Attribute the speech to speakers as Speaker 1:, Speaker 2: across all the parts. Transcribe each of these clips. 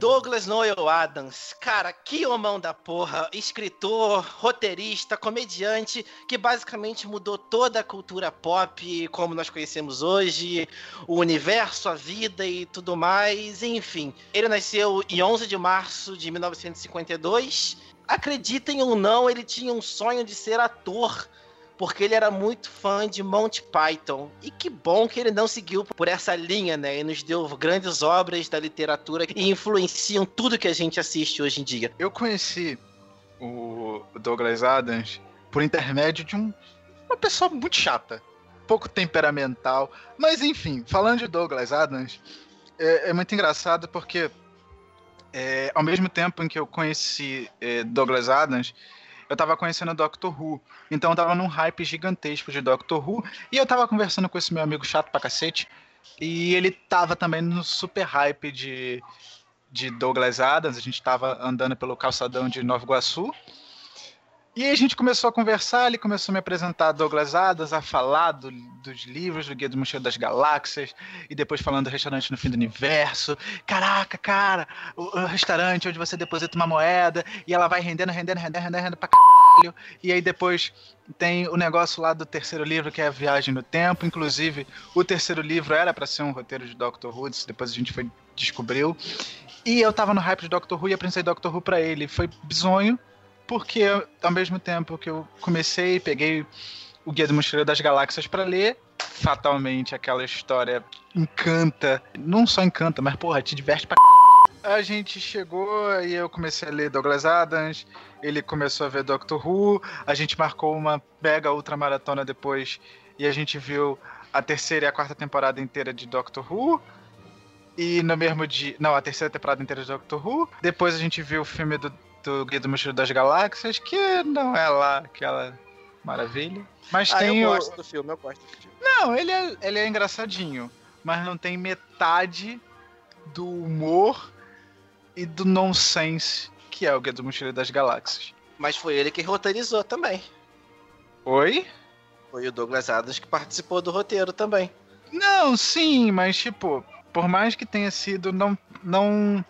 Speaker 1: Douglas Noel Adams, cara, que homão da porra, escritor, roteirista, comediante, que basicamente mudou toda a cultura pop como nós conhecemos hoje, o universo, a vida e tudo mais, enfim. Ele nasceu em 11 de março de 1952. Acreditem ou não, ele tinha um sonho de ser ator porque ele era muito fã de Monty Python. E que bom que ele não seguiu por essa linha, né? E nos deu grandes obras da literatura que influenciam tudo que a gente assiste hoje em dia.
Speaker 2: Eu conheci o Douglas Adams por intermédio de um, uma pessoa muito chata, pouco temperamental. Mas enfim, falando de Douglas Adams, é, é muito engraçado porque é, ao mesmo tempo em que eu conheci é, Douglas Adams, eu tava conhecendo o Doctor Who. Então eu tava num hype gigantesco de Doctor Who. E eu tava conversando com esse meu amigo chato pra cacete. E ele tava também no super hype de, de Douglas Adams. A gente tava andando pelo calçadão de Nova Iguaçu. E aí a gente começou a conversar, ele começou a me apresentar Douglas Adams, a falar do, dos livros, do Guia do Mochileiro das Galáxias, e depois falando do restaurante no fim do universo. Caraca, cara, o, o, restaurante onde você deposita uma moeda e ela vai rendendo, rendendo, rendendo, rendendo, rendendo pra caralho. E aí depois tem o negócio lá do terceiro livro, que é a Viagem no Tempo. Inclusive, o terceiro livro era para ser um roteiro de Doctor Who, depois a gente foi descobriu. E eu tava no hype de Doctor Who e apresentei Doctor Who pra ele. Foi bizonho porque ao mesmo tempo que eu comecei, peguei o Guia do Mochileiro das Galáxias para ler, fatalmente aquela história encanta, não só encanta, mas porra, te diverte pra a gente chegou e eu comecei a ler Douglas Adams, ele começou a ver Doctor Who, a gente marcou uma mega ultra maratona depois e a gente viu a terceira e a quarta temporada inteira de Doctor Who. E no mesmo dia. Não, a terceira temporada inteira de Doctor Who. Depois a gente viu o filme do do Guia do Mochileiro das Galáxias, que não é lá aquela maravilha. Mas
Speaker 1: ah,
Speaker 2: tem
Speaker 1: eu
Speaker 2: o...
Speaker 1: gosto do filme, eu gosto do filme.
Speaker 2: Não, ele é, ele é engraçadinho, mas não tem metade do humor e do nonsense que é o Guia do Mochileiro das Galáxias.
Speaker 1: Mas foi ele que roteirizou também.
Speaker 2: Oi?
Speaker 1: Foi o Douglas Adams que participou do roteiro também.
Speaker 2: Não, sim, mas tipo, por mais que tenha sido, não, não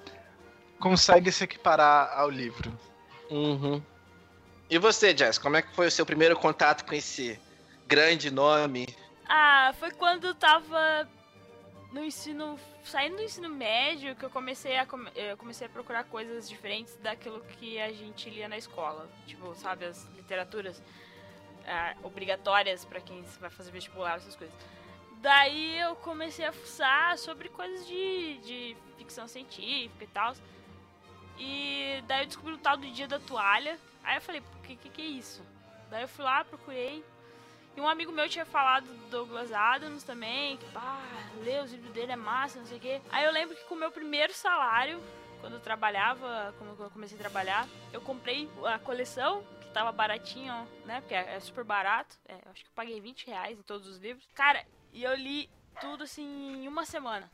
Speaker 2: consegue se equiparar ao livro.
Speaker 1: Uhum. E você, Jess, como é que foi o seu primeiro contato com esse grande nome?
Speaker 3: Ah, foi quando eu tava no ensino. saindo do ensino médio que eu comecei a, eu comecei a procurar coisas diferentes daquilo que a gente lia na escola. Tipo, sabe, as literaturas ah, obrigatórias para quem vai fazer vestibular, essas coisas. Daí eu comecei a fuçar sobre coisas de, de ficção científica e tal. E daí eu descobri o tal do dia da toalha. Aí eu falei, o que, que, que é isso? Daí eu fui lá, procurei. E um amigo meu tinha falado do Douglas Adams também, que, pá, lê os livros dele é massa, não sei o quê. Aí eu lembro que com o meu primeiro salário, quando eu trabalhava, quando eu comecei a trabalhar, eu comprei a coleção, que tava baratinho, né? Porque é, é super barato. É, acho que eu paguei 20 reais em todos os livros. Cara, e eu li tudo assim em uma semana.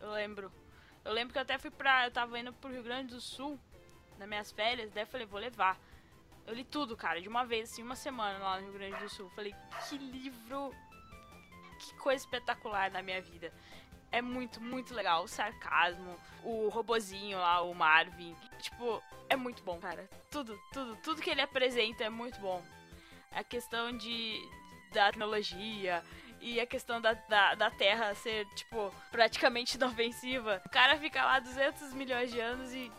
Speaker 3: Eu lembro. Eu lembro que eu até fui pra. Eu tava indo pro Rio Grande do Sul nas minhas férias, daí eu falei, vou levar. Eu li tudo, cara, de uma vez, assim, uma semana lá no Rio Grande do Sul. Falei, que livro. Que coisa espetacular na minha vida. É muito, muito legal. O sarcasmo, o robozinho lá, o Marvin. Tipo, é muito bom, cara. Tudo, tudo, tudo que ele apresenta é muito bom. A questão de da tecnologia, e a questão da, da, da, Terra ser, tipo, praticamente inofensiva. O cara fica lá 200 milhões de anos e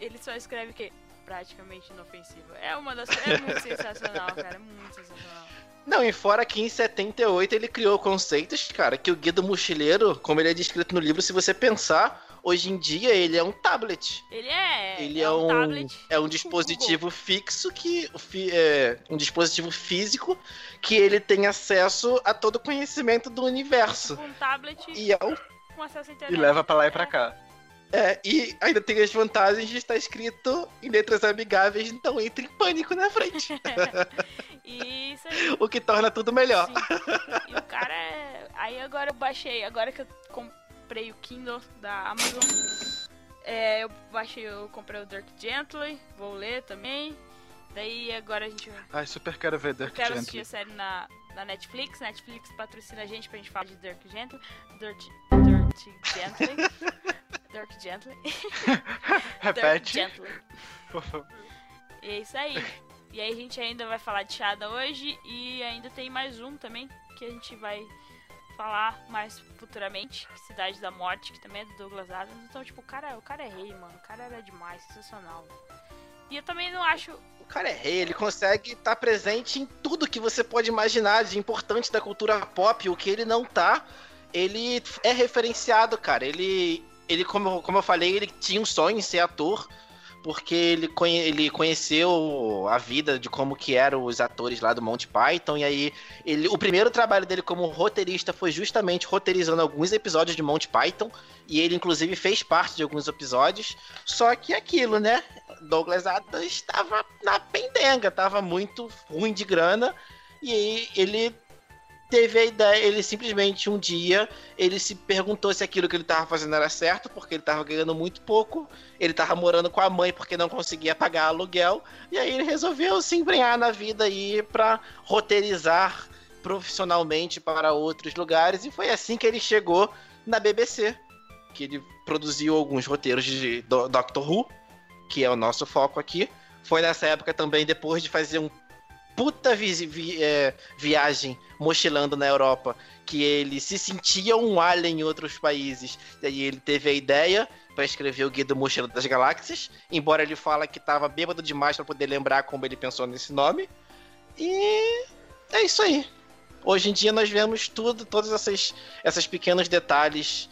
Speaker 3: ele só escreve que praticamente inofensiva. É uma das é muito sensacional, cara, é muito sensacional.
Speaker 1: Não, e fora que em 78 ele criou conceitos, cara, que o Guia do Mochileiro, como ele é descrito no livro, se você pensar, hoje em dia ele é um tablet.
Speaker 3: Ele é.
Speaker 1: Ele é, é um, um, tablet. É um dispositivo fixo que é um dispositivo físico que ele tem acesso a todo o conhecimento do universo.
Speaker 3: Um tablet.
Speaker 1: E é um...
Speaker 3: com acesso à internet.
Speaker 2: E leva para lá e para cá.
Speaker 1: É, e ainda tem as vantagens de estar escrito em letras amigáveis, então entre em pânico na frente.
Speaker 3: Isso aí.
Speaker 1: O que torna tudo melhor. Sim.
Speaker 3: E o cara é. Aí agora eu baixei, agora que eu comprei o Kindle da Amazon. É, eu baixei, eu comprei o Dirk Gently, vou ler também. Daí agora a gente.
Speaker 2: Ai, super quero ver Dirk
Speaker 3: quero
Speaker 2: Gently.
Speaker 3: assistir a série na, na Netflix. Netflix patrocina a gente pra gente falar de Dirk Gently. Dirt, Dirty Gently. Dirk Gently.
Speaker 2: Repete.
Speaker 3: Dirk Gently. E é isso aí. E aí a gente ainda vai falar de Shada hoje e ainda tem mais um também que a gente vai falar mais futuramente, Cidade da Morte, que também é do Douglas Adams. Então, tipo, o cara, o cara é rei, mano. O cara era demais, sensacional. E eu também não acho.
Speaker 1: O cara é rei, ele consegue estar presente em tudo que você pode imaginar de importante da cultura pop. O que ele não tá, ele é referenciado, cara. Ele, ele como, como eu falei, ele tinha um sonho em ser ator porque ele, conhe ele conheceu a vida de como que eram os atores lá do Monty Python, e aí ele, o primeiro trabalho dele como roteirista foi justamente roteirizando alguns episódios de Monty Python, e ele inclusive fez parte de alguns episódios, só que aquilo, né, Douglas Adams estava na pendenga, estava muito ruim de grana, e ele teve a ideia, ele simplesmente um dia, ele se perguntou se aquilo que ele estava fazendo era certo, porque ele estava ganhando muito pouco, ele estava morando com a mãe porque não conseguia pagar aluguel, e aí ele resolveu se embrenhar na vida aí para roteirizar profissionalmente para outros lugares, e foi assim que ele chegou na BBC, que ele produziu alguns roteiros de Doctor Who, que é o nosso foco aqui. Foi nessa época também, depois de fazer um puta vi vi é, viagem mochilando na Europa, que ele se sentia um alien em outros países. E aí ele teve a ideia para escrever o Guia do Mochila das Galáxias, embora ele fala que tava bêbado demais para poder lembrar como ele pensou nesse nome. E é isso aí. Hoje em dia nós vemos tudo, todos esses, esses pequenos detalhes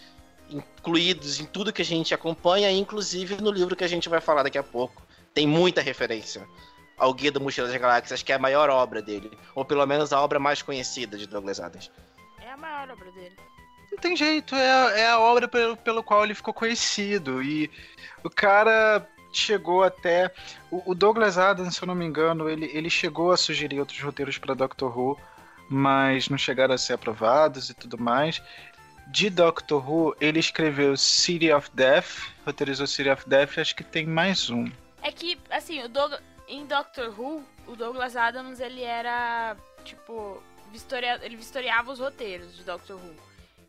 Speaker 1: incluídos em tudo que a gente acompanha, inclusive no livro que a gente vai falar daqui a pouco. Tem muita referência ao Guia do Mochila das Galáxias, que é a maior obra dele. Ou pelo menos a obra mais conhecida de Douglas Adams.
Speaker 3: É a maior obra dele.
Speaker 2: Não tem jeito, é, é a obra pelo, pelo qual ele ficou conhecido. E o cara chegou até. O, o, Douglas Adams, se eu não me engano, ele, ele chegou a sugerir outros roteiros para Doctor Who, mas não chegaram a ser aprovados e tudo mais. De Doctor Who, ele escreveu City of Death, roteirizou City of Death, acho que tem mais um.
Speaker 3: É que, assim, o Douglas em Doctor Who, o Douglas Adams, ele era, tipo, vistoria... ele vistoriava os roteiros de Doctor Who.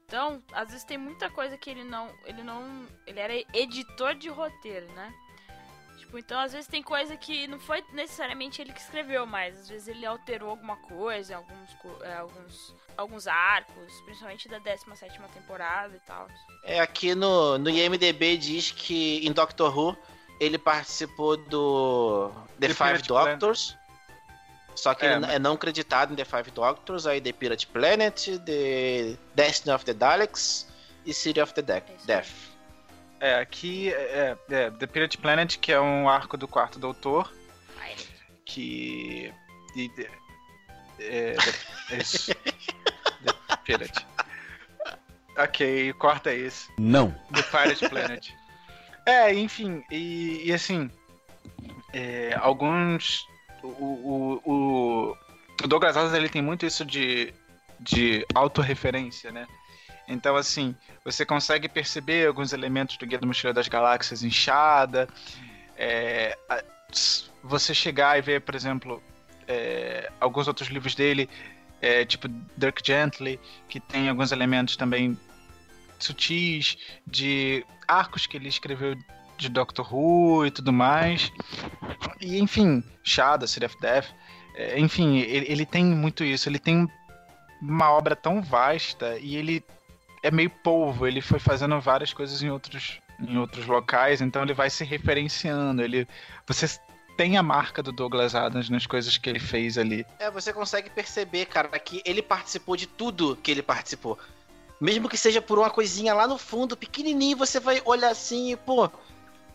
Speaker 3: Então, às vezes tem muita coisa que ele não, ele não, ele era editor de roteiro, né? Tipo, então às vezes tem coisa que não foi necessariamente ele que escreveu, mas às vezes ele alterou alguma coisa, alguns, é, alguns, alguns arcos, principalmente da 17 temporada e tal.
Speaker 1: É, aqui no, no IMDB diz que em Doctor Who ele participou do The, The Five Doctors. Planet. Só que é, ele mas... é não creditado em The Five Doctors, aí The Pirate Planet, The Destiny of the Daleks e City of the De Death.
Speaker 2: É, aqui é, é, The Pirate Planet, que é um arco do quarto doutor. Que. E, é, é, isso. The Pirate. Ok, corta isso.
Speaker 4: Não.
Speaker 2: The Pirate Planet. É, enfim, e, e assim, é, alguns. O, o, o, Douglas Adams ele tem muito isso de, de autorreferência, né? Então, assim, você consegue perceber alguns elementos do Guia do Mochileiro das Galáxias inchada. É, você chegar e ver, por exemplo, é, alguns outros livros dele, é, tipo Dirk Gently, que tem alguns elementos também sutis de arcos que ele escreveu de Doctor Who e tudo mais. E enfim, Shada, City of Death. É, enfim, ele, ele tem muito isso. Ele tem uma obra tão vasta e ele é meio polvo. Ele foi fazendo várias coisas em outros, em outros locais, então ele vai se referenciando. Ele, você tem a marca do Douglas Adams nas coisas que ele fez ali.
Speaker 1: É, você consegue perceber, cara, que ele participou de tudo que ele participou. Mesmo que seja por uma coisinha lá no fundo, pequenininho, você vai olhar assim e, pô,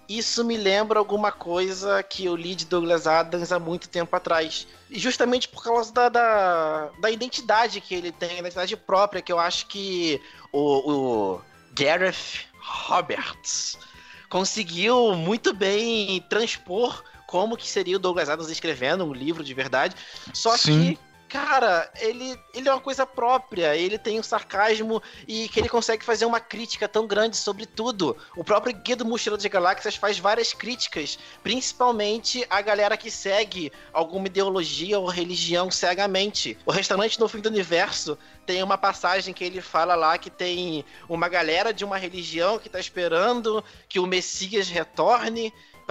Speaker 1: isso me lembra alguma coisa que eu li de Douglas Adams há muito tempo atrás. E justamente por causa da, da, da identidade que ele tem, a identidade própria, que eu acho que o, o Gareth Roberts conseguiu muito bem transpor como que seria o Douglas Adams escrevendo um livro de verdade. Só Sim. que cara, ele, ele é uma coisa própria, ele tem um sarcasmo e que ele consegue fazer uma crítica tão grande sobre tudo. O próprio Guia do de Galáxias faz várias críticas, principalmente a galera que segue alguma ideologia ou religião cegamente. O Restaurante no Fim do Universo tem uma passagem que ele fala lá que tem uma galera de uma religião que tá esperando que o Messias retorne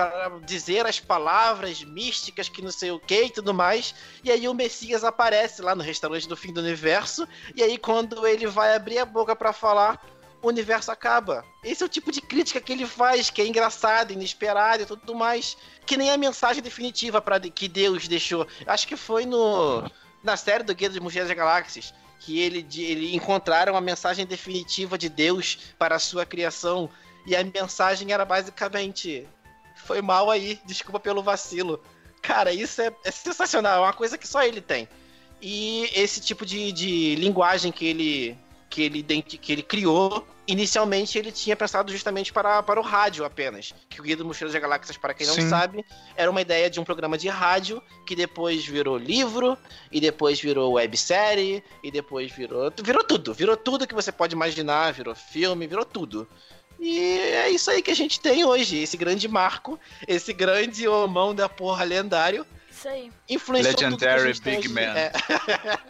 Speaker 1: para dizer as palavras místicas que não sei o que e tudo mais. E aí o Messias aparece lá no restaurante do fim do universo. E aí quando ele vai abrir a boca para falar, o universo acaba. Esse é o tipo de crítica que ele faz, que é engraçado, inesperado e tudo mais. Que nem a mensagem definitiva para que Deus deixou. Acho que foi no na série do Guia dos Mulheres das Galáxias que ele, ele encontraram a mensagem definitiva de Deus para a sua criação. E a mensagem era basicamente: foi mal aí, desculpa pelo vacilo. Cara, isso é, é sensacional, é uma coisa que só ele tem. E esse tipo de, de linguagem que ele, que, ele, que ele criou, inicialmente ele tinha pensado justamente para, para o rádio apenas. Que o Guia do Mochilas das Galáxias, para quem não Sim. sabe, era uma ideia de um programa de rádio que depois virou livro, e depois virou websérie, e depois virou. Virou tudo, virou tudo que você pode imaginar, virou filme, virou tudo. E é isso aí que a gente tem hoje, esse grande marco, esse grande homão da porra lendário.
Speaker 3: Isso aí.
Speaker 2: Influenciou Legendary Big Man. É.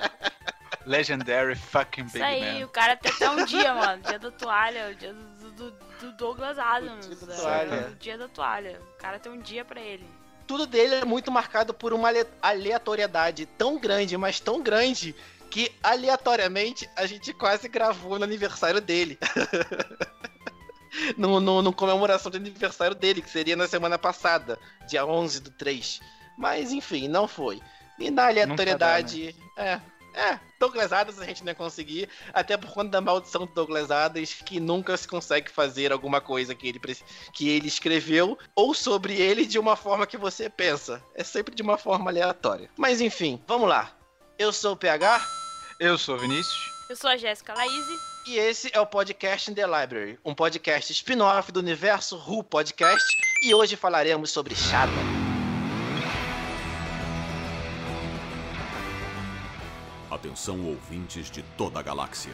Speaker 2: Legendary fucking Big Man. Isso aí,
Speaker 3: Man. o cara tem até um dia, mano. Dia da toalha, o dia do, do, do Douglas Adams. O dia da, toalha. O dia da toalha. O cara tem um dia pra ele.
Speaker 1: Tudo dele é muito marcado por uma aleatoriedade tão grande, mas tão grande, que aleatoriamente a gente quase gravou no aniversário dele. no, no, no, comemoração de aniversário dele, que seria na semana passada, dia 11 do 3. Mas enfim, não foi. E na aleatoriedade. Né? É, é. Douglas Adams a gente não ia conseguir, até por conta da maldição do Douglas Adams, que nunca se consegue fazer alguma coisa que ele, que ele escreveu, ou sobre ele de uma forma que você pensa. É sempre de uma forma aleatória. Mas enfim, vamos lá. Eu sou o PH.
Speaker 2: Eu sou o Vinícius.
Speaker 3: Eu sou a Jéssica Laíse.
Speaker 1: E esse é o Podcast in the Library, um podcast spin-off do universo Who Podcast, e hoje falaremos sobre Shada.
Speaker 4: Atenção ouvintes de toda a galáxia.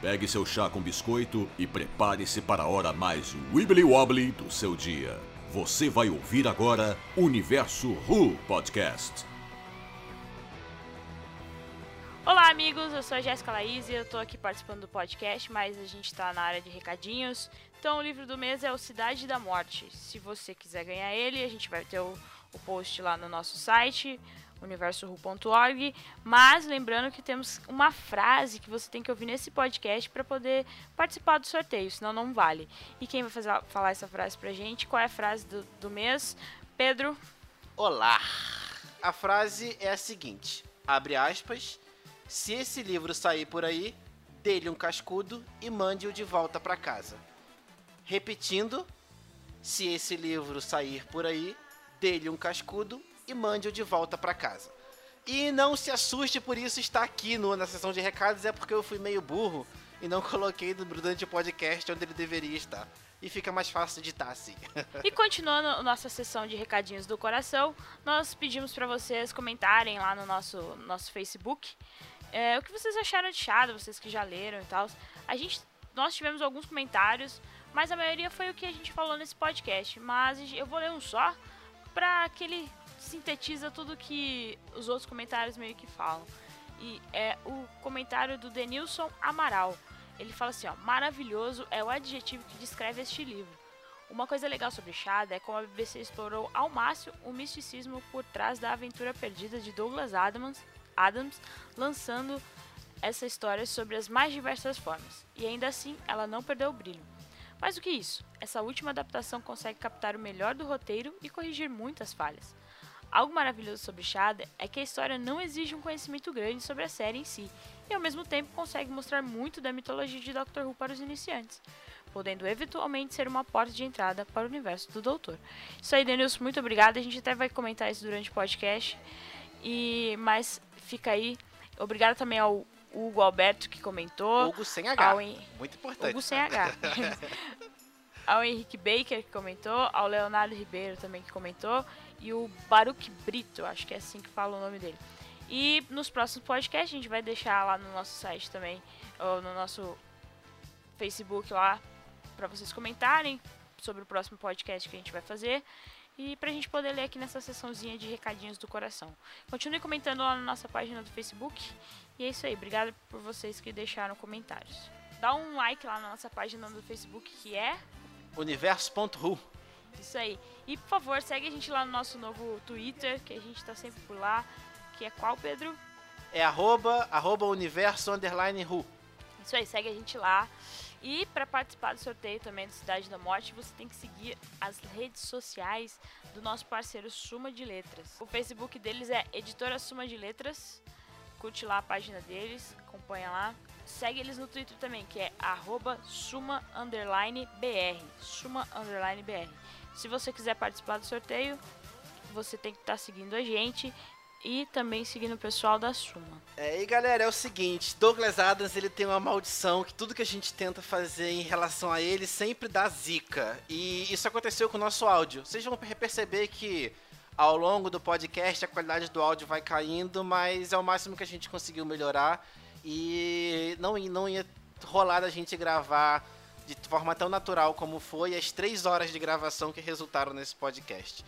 Speaker 4: Pegue seu chá com biscoito e prepare-se para a hora mais wibbly wobbly do seu dia. Você vai ouvir agora Universo Who Podcast.
Speaker 3: Olá, amigos. Eu sou a Jéssica Laís e eu tô aqui participando do podcast, mas a gente tá na área de recadinhos. Então, o livro do mês é o Cidade da Morte. Se você quiser ganhar ele, a gente vai ter o, o post lá no nosso site, universoru.org. Mas lembrando que temos uma frase que você tem que ouvir nesse podcast para poder participar do sorteio, senão não vale. E quem vai fazer, falar essa frase pra gente? Qual é a frase do, do mês? Pedro?
Speaker 1: Olá! A frase é a seguinte: abre aspas se esse livro sair por aí, dê-lhe um cascudo e mande-o de volta para casa. Repetindo, se esse livro sair por aí, dê-lhe um cascudo e mande-o de volta para casa. E não se assuste por isso estar aqui no, na sessão de recados, é porque eu fui meio burro e não coloquei durante o podcast onde ele deveria estar. E fica mais fácil editar assim.
Speaker 3: e continuando nossa sessão de recadinhos do coração, nós pedimos para vocês comentarem lá no nosso, nosso Facebook é, o que vocês acharam de Shadow, vocês que já leram e tal. A gente, nós tivemos alguns comentários, mas a maioria foi o que a gente falou nesse podcast. Mas eu vou ler um só, pra que ele sintetiza tudo que os outros comentários meio que falam. E é o comentário do Denilson Amaral. Ele fala assim, ó, maravilhoso é o adjetivo que descreve este livro. Uma coisa legal sobre Shadow é como a BBC explorou ao máximo o misticismo por trás da aventura perdida de Douglas Adams Adams, lançando essa história sobre as mais diversas formas, e ainda assim ela não perdeu o brilho. Mais do que isso, essa última adaptação consegue captar o melhor do roteiro e corrigir muitas falhas. Algo maravilhoso sobre Shada é que a história não exige um conhecimento grande sobre a série em si, e ao mesmo tempo consegue mostrar muito da mitologia de Doctor Who para os iniciantes, podendo eventualmente ser uma porta de entrada para o universo do Doutor. Isso aí, Denilson, muito obrigado. A gente até vai comentar isso durante o podcast. E mas fica aí. Obrigado também ao Hugo Alberto que comentou.
Speaker 1: Hugo sem H. En... Muito importante.
Speaker 3: Hugo sem H. ao Henrique Baker que comentou, ao Leonardo Ribeiro também que comentou e o Baruch Brito, acho que é assim que fala o nome dele. E nos próximos podcasts a gente vai deixar lá no nosso site também, ou no nosso Facebook lá, para vocês comentarem sobre o próximo podcast que a gente vai fazer e pra gente poder ler aqui nessa sessãozinha de recadinhos do coração. Continue comentando lá na nossa página do Facebook. E é isso aí, obrigado por vocês que deixaram comentários. Dá um like lá na nossa página do Facebook que é
Speaker 1: universo.ru.
Speaker 3: Isso aí. E por favor, segue a gente lá no nosso novo Twitter, que a gente tá sempre por lá. Que é qual, Pedro?
Speaker 1: É arroba, arroba universo underline ru.
Speaker 3: Isso aí, segue a gente lá. E para participar do sorteio também do Cidade da Morte, você tem que seguir as redes sociais do nosso parceiro Suma de Letras. O Facebook deles é Editora Suma de Letras. Curte lá a página deles, acompanha lá. Segue eles no Twitter também, que é suma br. Suma br. Se você quiser participar do sorteio, você tem que estar tá seguindo a gente e também seguindo o pessoal da Suma.
Speaker 1: É, e galera, é o seguinte, Douglas Adams ele tem uma maldição que tudo que a gente tenta fazer em relação a ele sempre dá zica. E isso aconteceu com o nosso áudio. Vocês vão perceber que ao longo do podcast a qualidade do áudio vai caindo, mas é o máximo que a gente conseguiu melhorar e não, não ia rolar a gente gravar de forma tão natural como foi as três horas de gravação que resultaram nesse podcast.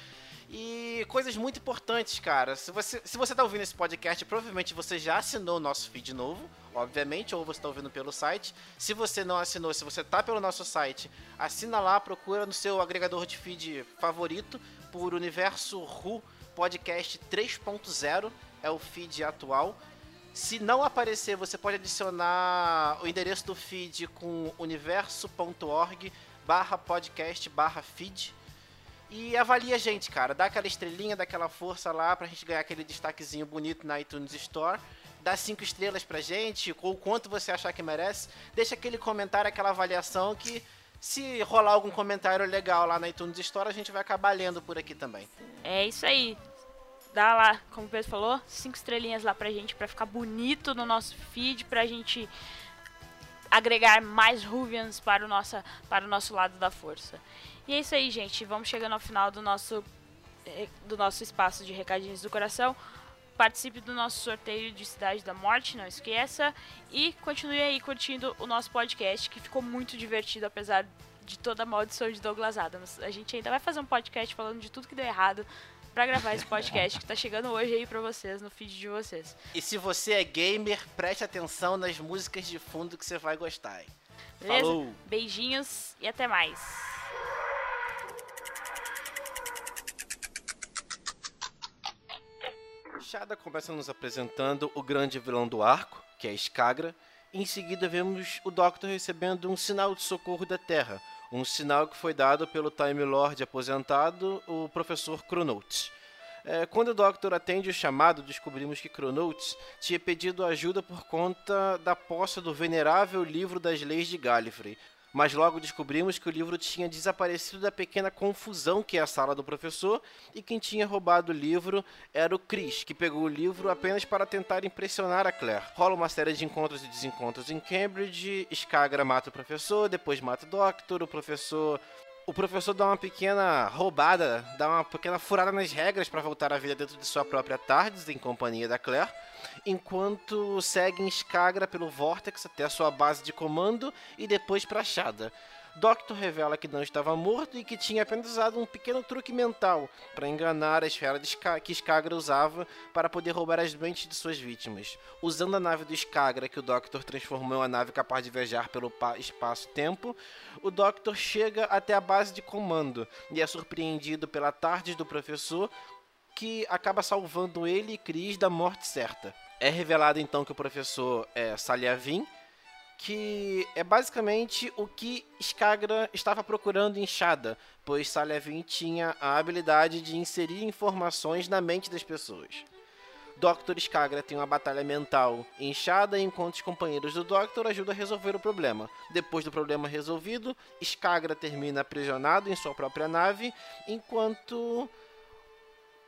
Speaker 1: E coisas muito importantes, cara. Se você, se você tá ouvindo esse podcast, provavelmente você já assinou o nosso feed novo, obviamente, ou você tá ouvindo pelo site. Se você não assinou, se você tá pelo nosso site, assina lá, procura no seu agregador de feed favorito por Universo Ru Podcast 3.0, é o feed atual. Se não aparecer, você pode adicionar o endereço do feed com universo.org barra podcast barra feed e avalia a gente, cara. Dá aquela estrelinha, dá aquela força lá pra gente ganhar aquele destaquezinho bonito na iTunes Store. Dá cinco estrelas pra gente, ou quanto você achar que merece. Deixa aquele comentário, aquela avaliação que se rolar algum comentário legal lá na iTunes Store, a gente vai acabar lendo por aqui também.
Speaker 3: É isso aí. Dá lá, como o Pedro falou, cinco estrelinhas lá pra gente, pra ficar bonito no nosso feed, pra gente agregar mais Ruvians para o, nosso, para o nosso lado da força. E é isso aí, gente. Vamos chegando ao final do nosso, eh, do nosso espaço de recadinhos do coração. Participe do nosso sorteio de Cidade da Morte, não esqueça. E continue aí curtindo o nosso podcast, que ficou muito divertido, apesar de toda a maldição de Douglas Adams. A gente ainda vai fazer um podcast falando de tudo que deu errado para gravar esse podcast que tá chegando hoje aí para vocês, no feed de vocês.
Speaker 1: E se você é gamer, preste atenção nas músicas de fundo que você vai gostar. Hein?
Speaker 3: Beleza? Falou. Beijinhos e até mais.
Speaker 1: Shada começa nos apresentando o grande vilão do arco, que é Skagra. Em seguida, vemos o Doctor recebendo um sinal de socorro da Terra, um sinal que foi dado pelo Time Lord aposentado, o professor Chronotes. É, quando o Doctor atende o chamado, descobrimos que Chronotes tinha pedido ajuda por conta da posse do venerável livro das leis de Gallifrey, mas logo descobrimos que o livro tinha desaparecido da pequena confusão que é a sala do professor e quem tinha roubado o livro era o Chris, que pegou o livro apenas para tentar impressionar a Claire. Rola uma série de encontros e desencontros em Cambridge, Skagra mata o professor, depois mata o Doctor, o professor o professor dá uma pequena roubada, dá uma pequena furada nas regras para voltar à vida dentro de sua própria Tardes, em companhia da Claire, enquanto segue em Skagra pelo Vortex até a sua base de comando e depois para Shada. Doctor revela que não estava morto e que tinha apenas usado um pequeno truque mental para enganar a esfera que Skagra usava para poder roubar as mentes de suas vítimas. Usando a nave do Skagra, que o Doctor transformou em uma nave capaz de viajar pelo espaço-tempo, o Doctor chega até a base de comando e é surpreendido pela tarde do professor, que acaba salvando ele e Chris da morte certa. É revelado então que o professor é Saliavin, que é basicamente o que Skagra estava procurando em Shada, pois Salevin tinha a habilidade de inserir informações na mente das pessoas. Dr. Skagra tem uma batalha mental Shada, enquanto os companheiros do Doctor ajudam a resolver o problema. Depois do problema resolvido, Skagra termina aprisionado em sua própria nave, enquanto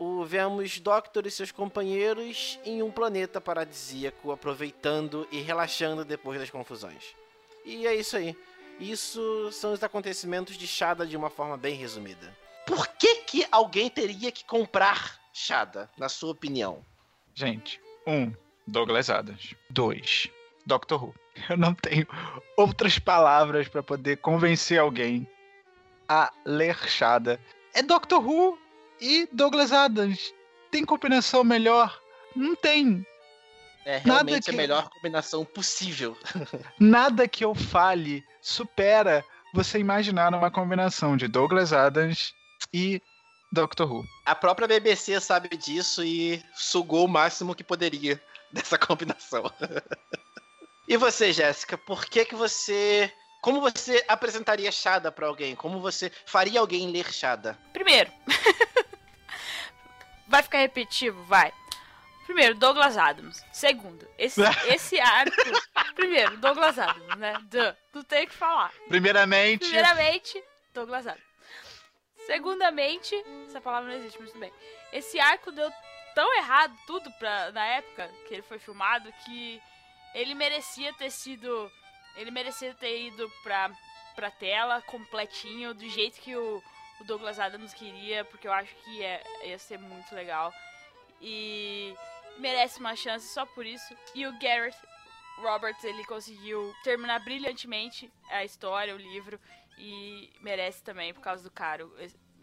Speaker 1: o, vemos Doctor e seus companheiros em um planeta paradisíaco, aproveitando e relaxando depois das confusões. E é isso aí. Isso são os acontecimentos de Shada de uma forma bem resumida. Por que, que alguém teria que comprar Shada, na sua opinião?
Speaker 2: Gente, Um, Douglas Adams. Dois, Doctor Who. Eu não tenho outras palavras para poder convencer alguém a ler Shada. É Doctor Who e Douglas Adams. Tem combinação melhor? Não tem.
Speaker 1: É realmente que... a melhor combinação possível.
Speaker 2: Nada que eu fale supera você imaginar uma combinação de Douglas Adams e Doctor Who.
Speaker 1: A própria BBC sabe disso e sugou o máximo que poderia dessa combinação. e você, Jéssica, por que que você como você apresentaria Shada para alguém? Como você faria alguém ler Shada?
Speaker 3: Primeiro, vai ficar repetitivo, vai. Primeiro, Douglas Adams. Segundo, esse, esse arco. Primeiro, Douglas Adams, né? Duh, não tem o que falar.
Speaker 2: Primeiramente.
Speaker 3: Primeiramente, Douglas Adams. Segundamente, essa palavra não existe, mas tudo bem. Esse arco deu tão errado tudo pra, na época que ele foi filmado que ele merecia ter sido. Ele merecia ter ido pra, pra tela completinho, do jeito que o, o Douglas Adams queria, porque eu acho que ia, ia ser muito legal. E merece uma chance só por isso. E o Garrett Roberts, ele conseguiu terminar brilhantemente a história, o livro, e merece também por causa do caro.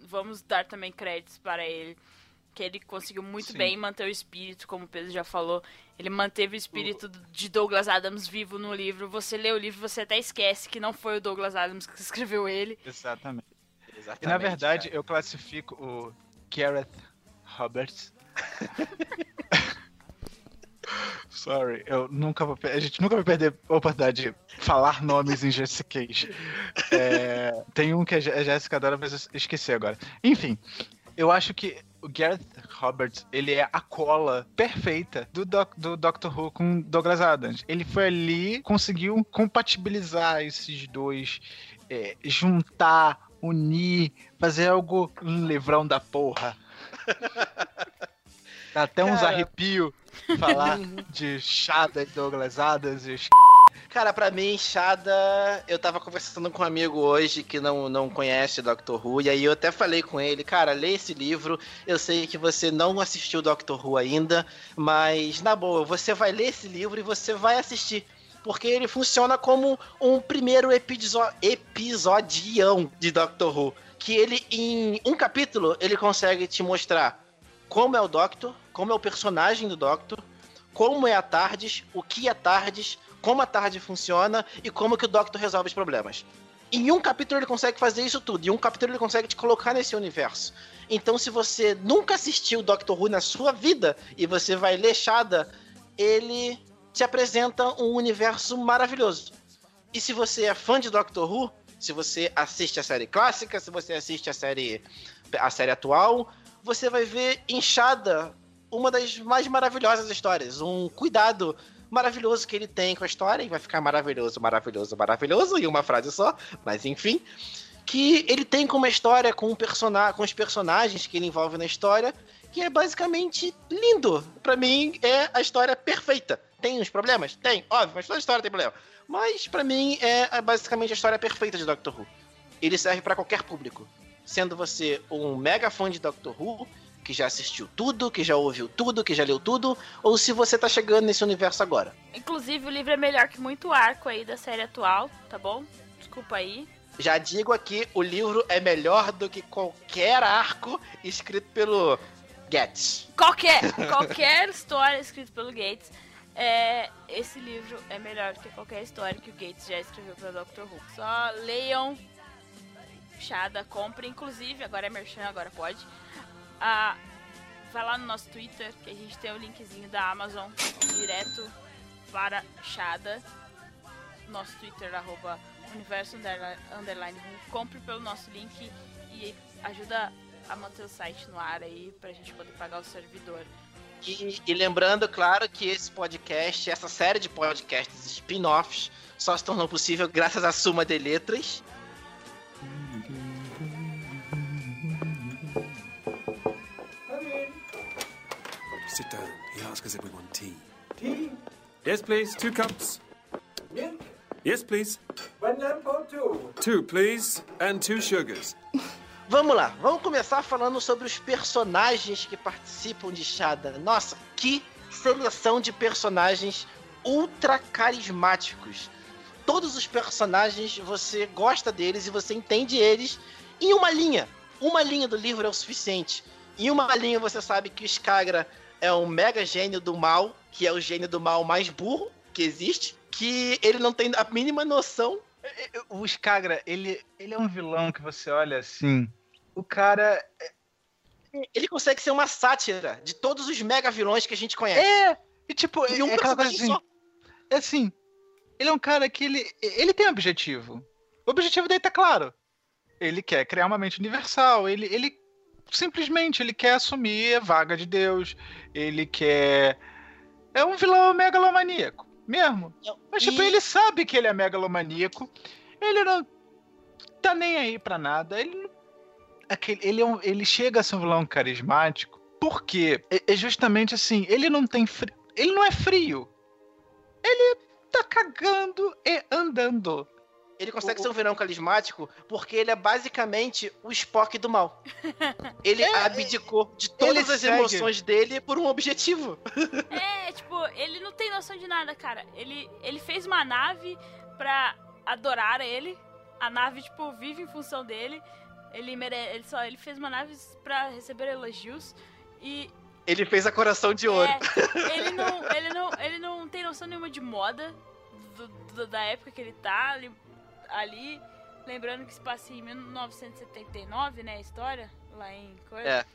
Speaker 3: Vamos dar também créditos para ele, que ele conseguiu muito Sim. bem manter o espírito, como o Pedro já falou. Ele manteve o espírito de Douglas Adams vivo no livro. Você lê o livro, você até esquece que não foi o Douglas Adams que escreveu ele.
Speaker 2: Exatamente. Exatamente e na verdade, cara. eu classifico o Gareth Roberts Sorry, eu nunca vou. A gente nunca vai perder a oportunidade de falar nomes em Jessica Cage. É, tem um que a Jéssica adora, mas eu esqueci agora. Enfim, eu acho que o Gareth Roberts, ele é a cola perfeita do, doc, do Doctor Who com Douglas Adams. Ele foi ali, conseguiu compatibilizar esses dois, é, juntar, unir, fazer algo um livrão da porra. Dá até uns arrepios falar de Shada e Douglas Adams e.
Speaker 1: Cara, pra mim, Shada, eu tava conversando com um amigo hoje que não, não conhece Doctor Who, e aí eu até falei com ele, cara, lê esse livro, eu sei que você não assistiu Doctor Who ainda, mas na boa, você vai ler esse livro e você vai assistir. Porque ele funciona como um primeiro episodião de Doctor Who. Que ele, em um capítulo, ele consegue te mostrar como é o Doctor, como é o personagem do Doctor, como é a TARDIS, o que é TARDIS, como a TARDIS funciona e como que o Doctor resolve os problemas. Em um capítulo ele consegue fazer isso tudo, em um capítulo ele consegue te colocar nesse universo. Então se você nunca assistiu Doctor Who na sua vida e você vai ler Shada, ele te apresenta um universo maravilhoso. E se você é fã de Doctor Who, se você assiste a série clássica, se você assiste a série a série atual, você vai ver inchada uma das mais maravilhosas histórias. Um cuidado maravilhoso que ele tem com a história, e vai ficar maravilhoso, maravilhoso, maravilhoso, em uma frase só, mas enfim. Que ele tem com uma história, com, um persona com os personagens que ele envolve na história, que é basicamente lindo. Para mim, é a história perfeita. Tem uns problemas? Tem, óbvio, mas toda história tem problema. Mas para mim é basicamente a história perfeita de Doctor Who. Ele serve para qualquer público sendo você um mega fã de Doctor Who, que já assistiu tudo, que já ouviu tudo, que já leu tudo, ou se você tá chegando nesse universo agora.
Speaker 3: Inclusive, o livro é melhor que muito arco aí da série atual, tá bom? Desculpa aí.
Speaker 1: Já digo aqui, o livro é melhor do que qualquer arco escrito pelo Gates.
Speaker 3: Qualquer, qualquer história escrita pelo Gates. É, esse livro é melhor que qualquer história que o Gates já escreveu para Doctor Who. Só leiam Chada, compre. Inclusive, agora é merchan, agora pode. Ah, vai lá no nosso Twitter, que a gente tem o linkzinho da Amazon direto para Chada. Nosso Twitter, arroba universo underline, compre pelo nosso link e ajuda a manter o site no ar aí pra gente poder pagar o servidor.
Speaker 1: E, e lembrando, claro, que esse podcast, essa série de podcasts spin-offs, só se tornou possível graças à Suma de Letras.
Speaker 5: Sit down. He asked us if we want tea. Tea? Yes, please. Two cups.
Speaker 6: Milk?
Speaker 5: Yes, please.
Speaker 6: One lamp or two?
Speaker 5: Two, please. And two sugars.
Speaker 1: Vamos lá, vamos começar falando sobre os personagens que participam de Shada. Nossa, que seleção de personagens ultra carismáticos. Todos os personagens você gosta deles e você entende eles em uma linha. Uma linha do livro é o suficiente. Em uma linha você sabe que o Skagra é um mega gênio do mal, que é o gênio do mal mais burro que existe, que ele não tem a mínima noção.
Speaker 2: O Skagra, ele, ele é um vilão que você olha assim. O cara.
Speaker 1: Ele consegue ser uma sátira de todos os mega vilões que a gente conhece.
Speaker 2: É! E tipo,
Speaker 1: E um
Speaker 2: é aquela coisa
Speaker 1: personagem
Speaker 2: assim.
Speaker 1: só.
Speaker 2: É assim. Ele é um cara que ele. Ele tem objetivo. O objetivo dele tá claro. Ele quer criar uma mente universal. Ele, ele simplesmente ele quer assumir a vaga de Deus. Ele quer. É um vilão megalomaníaco, mesmo. Mas, tipo,
Speaker 1: E-
Speaker 2: ele sabe que ele é megalomaníaco. Ele não tá nem aí pra nada. Ele, não- aquele, ele, é um- ele chega a ser um vilão carismático. Por quê? É, é justamente assim, ele não tem frio. Ele não é frio. Ele tá cagando e andando.
Speaker 1: Ele consegue
Speaker 2: O-
Speaker 1: ser um vilão carismático porque ele é basicamente o Spock do mal. Ele
Speaker 2: É,
Speaker 1: abdicou de todas as
Speaker 2: segue.
Speaker 1: emoções dele por um objetivo.
Speaker 3: É, tipo, ele não tem noção de nada, cara. Ele, ele fez uma nave pra adorar ele. A nave, tipo, vive em função dele. Ele, mere... ele só ele fez uma nave pra receber elogios. E
Speaker 1: Ele fez a coração de ouro.
Speaker 3: é, ele, não, ele, não, ele não tem noção nenhuma de moda do- do- da época que ele tá ali, ali. Lembrando que se passa em 1979, né? A história, lá em,
Speaker 1: É.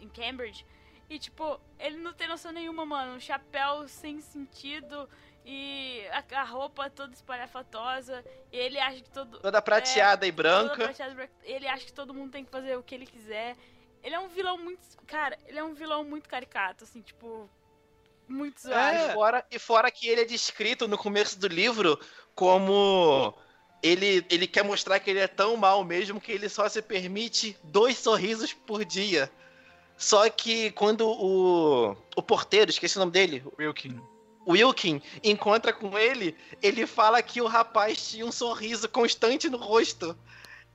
Speaker 3: em Cambridge. E, tipo, ele não tem noção nenhuma, mano. Um chapéu sem sentido e a, a roupa toda espalhafatosa. E ele acha que todo.
Speaker 1: Toda prateada e
Speaker 3: toda
Speaker 1: branca.
Speaker 3: prateada e branca. Ele acha que todo mundo tem que fazer o que ele quiser. Ele é um vilão muito. Cara, ele é um vilão muito caricato, assim, tipo. Muito zoado.
Speaker 1: E, fora, e fora que ele é descrito no começo do livro como. Ele, ele quer mostrar que ele é tão mal mesmo que ele só se permite dois sorrisos por dia. Só que quando o, o porteiro, esqueci o nome dele,
Speaker 2: Wilkin.
Speaker 1: Wilkin encontra com ele, ele fala que o rapaz tinha um sorriso constante no rosto.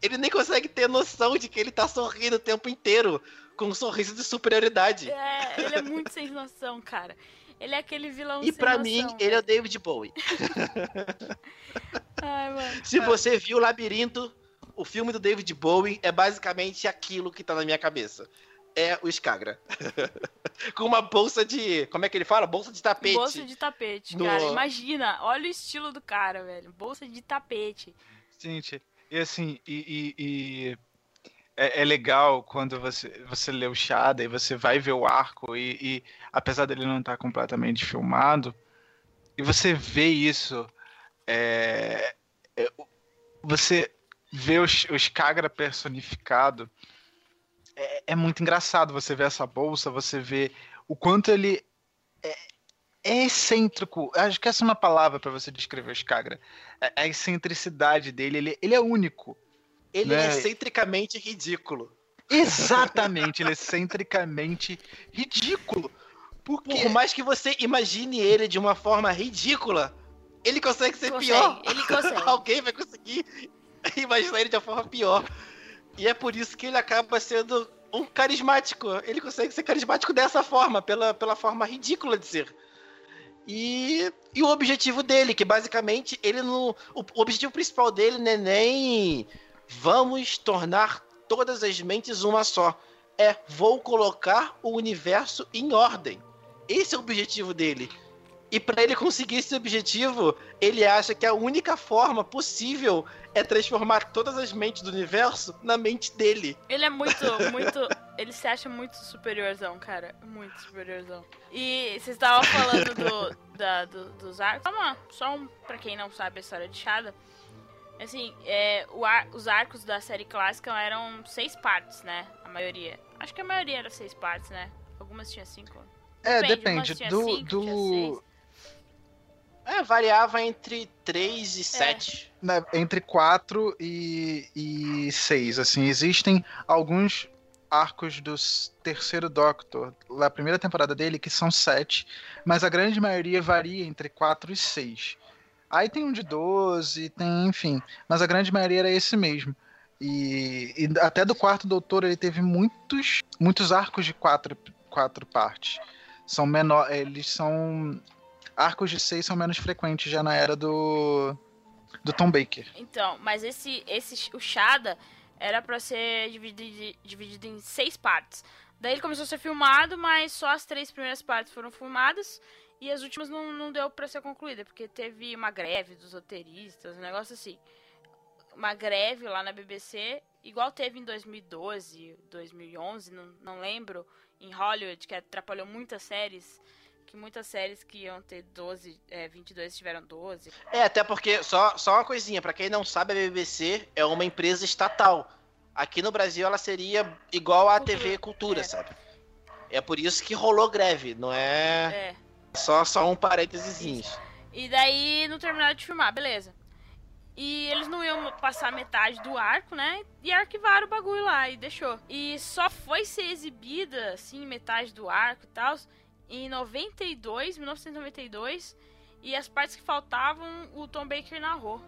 Speaker 1: Ele nem consegue ter noção de que ele tá sorrindo o tempo inteiro, com um sorriso de superioridade.
Speaker 3: É, ele é muito sem noção, cara. Ele é aquele vilão
Speaker 1: E pra
Speaker 3: noção,
Speaker 1: mim, ele é o David Bowie.
Speaker 3: Ai, mano.
Speaker 1: Se você viu o Labirinto, o filme do David Bowie é basicamente aquilo que tá na minha cabeça. É o Skagra. com uma bolsa de. Como é que ele fala? Bolsa de tapete.
Speaker 3: Bolsa de tapete,
Speaker 1: No-
Speaker 3: cara. Imagina, olha o estilo do cara, velho. Bolsa de tapete.
Speaker 2: Gente, e assim, e, e- e é, é legal quando você, você lê o Shada e você vai ver o arco, e, e apesar dele não estar completamente filmado, e você vê isso, é, é, você vê o, Sh- o Skagra personificado, é, é muito engraçado você ver essa bolsa, você vê o quanto ele é, é excêntrico. Acho que essa é uma palavra para você descrever o Skagra. A, a excentricidade dele, ele, ele é único.
Speaker 1: Ele
Speaker 2: né?
Speaker 1: é excentricamente ridículo.
Speaker 2: Exatamente, ele é excentricamente ridículo. Porque
Speaker 1: Por mais que você imagine ele de uma forma ridícula, ele consegue ser
Speaker 3: Consegue,
Speaker 1: pior.
Speaker 3: ele consegue.
Speaker 1: Alguém vai conseguir imaginar ele de uma forma pior. E é por isso que ele acaba sendo um carismático. Ele consegue ser carismático dessa forma, pela, pela forma ridícula de ser. E, e o objetivo dele, que basicamente ele não. O, o objetivo principal dele não é nem vamos tornar todas as mentes uma só. É vou colocar o universo em ordem. Esse é o objetivo dele. E para ele conseguir esse objetivo, ele acha que a única forma possível é transformar todas as mentes do universo na mente dele.
Speaker 3: Ele é muito, muito. Ele se acha muito superiorzão, cara. Muito superiorzão. E vocês estavam falando do, da, do- dos arcos. Calma, só um, pra quem não sabe a história de Shada. Assim, é, o ar- os arcos da série clássica eram seis partes, né? A maioria. Acho que a maioria era seis partes, né? Algumas tinha cinco.
Speaker 2: é,
Speaker 3: depende,
Speaker 2: depende do,
Speaker 3: cinco,
Speaker 2: do
Speaker 3: tinha seis.
Speaker 1: É, variava entre 3 e 7.
Speaker 2: né, entre 4 e, e 6, assim, existem alguns arcos do terceiro Doctor, da primeira temporada dele, que são 7, mas a grande maioria varia entre 4 e 6. Aí tem um de 12, tem, enfim, mas a grande maioria era esse mesmo. E, e até do quarto doutor ele teve muitos, muitos arcos de quatro, quatro partes. são menor, eles são arcos de seis são menos frequentes já na era do do Tom Baker.
Speaker 3: Então, mas esse, esse o Shada era pra ser dividido, dividido em seis partes. Daí ele começou a ser filmado, mas só as três primeiras partes foram filmadas e as últimas não, não deu pra ser concluída, porque teve uma greve dos roteiristas, um negócio assim. Uma greve lá na BBC, igual teve em 2012, 2011, não, não lembro, em Hollywood, que atrapalhou muitas séries que muitas séries que iam ter 12, é, 22 tiveram 12.
Speaker 1: É, até porque, só, só uma coisinha, para quem não sabe, a BBC é uma empresa estatal. Aqui no Brasil ela seria igual à
Speaker 3: Cultura.
Speaker 1: TV Cultura,
Speaker 3: É.
Speaker 1: sabe? É por isso que rolou greve, não é,
Speaker 3: É.
Speaker 1: só, só um parênteses.
Speaker 3: E daí não terminaram de filmar, beleza. E eles não iam passar metade do arco, né? E arquivaram o bagulho lá e deixou. E só foi ser exibida, assim, metade do arco e tal, em 92, 1992. E as partes que faltavam, o Tom Baker narrou.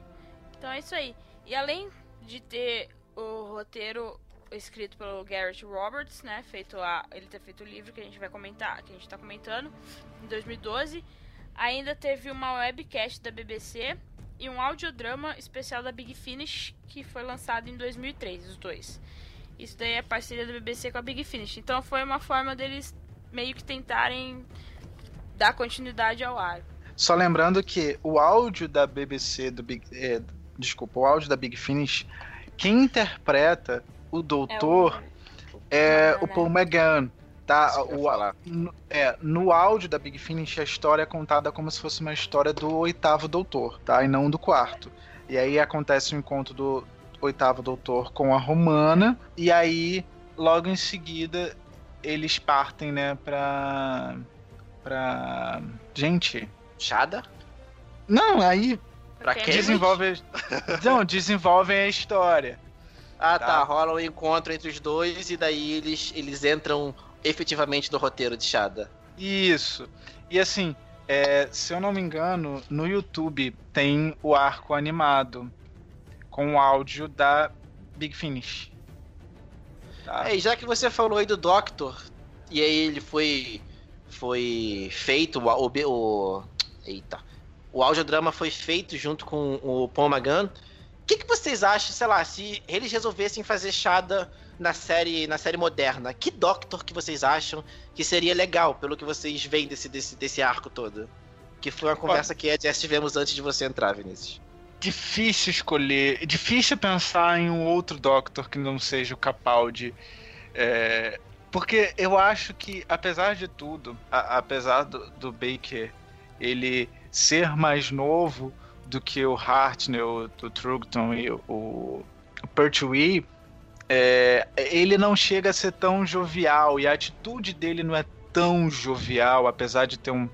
Speaker 3: Então é isso aí. E além de ter o roteiro escrito pelo Garrett Roberts, né? Feito a, ele ter feito o livro que a gente vai comentar, que a gente tá comentando, em 2012. Ainda teve uma webcast da BBC e um audiodrama especial da Big Finish que foi lançado em 2003, os dois. Isso daí é parceria da BBC com a Big Finish. Então foi uma forma deles meio que tentarem dar continuidade ao ar.
Speaker 2: Só lembrando que o áudio da BBC do Big, é, desculpa, o áudio da Big Finish, quem interpreta o doutor é o,
Speaker 3: né?
Speaker 2: Paul McGann, tá? O,
Speaker 1: falar.
Speaker 2: no, é, no áudio da Big Finish a história é contada como se fosse uma história do oitavo doutor, tá? E não do quarto. E aí acontece o encontro do oitavo doutor com a Romana e aí logo em seguida eles partem, né, pra pra gente,
Speaker 1: Chada?
Speaker 2: não, aí
Speaker 1: Pra quem?
Speaker 2: desenvolve não, desenvolvem a história.
Speaker 1: Ah, tá.
Speaker 2: Tá.
Speaker 1: Rola um encontro entre os dois e daí eles, eles entram efetivamente no roteiro de Chada.
Speaker 2: Isso. E assim, é, se eu não me engano, no YouTube tem o arco animado com o áudio da Big Finish. Tá?
Speaker 1: É, e já que você falou aí do Doctor, e aí ele foi foi feito, o, o, o eita, o audiodrama foi feito junto com o Paul McGann. O que, que vocês acham, sei lá, se eles resolvessem fazer Shada na série, na série moderna, que Doctor que vocês acham que seria legal, pelo que vocês veem desse, desse, desse arco todo? Que foi uma conversa que já tivemos antes de você entrar, Vinícius.
Speaker 2: Difícil escolher, difícil pensar em um outro Doctor que não seja o Capaldi. É, porque eu acho que, apesar de tudo, a- apesar do, do Baker ele ser mais novo do que o Hartnell, do Trugton e o, o Pertwee, é, ele não chega a ser tão jovial e a atitude dele não é tão jovial, apesar de ter um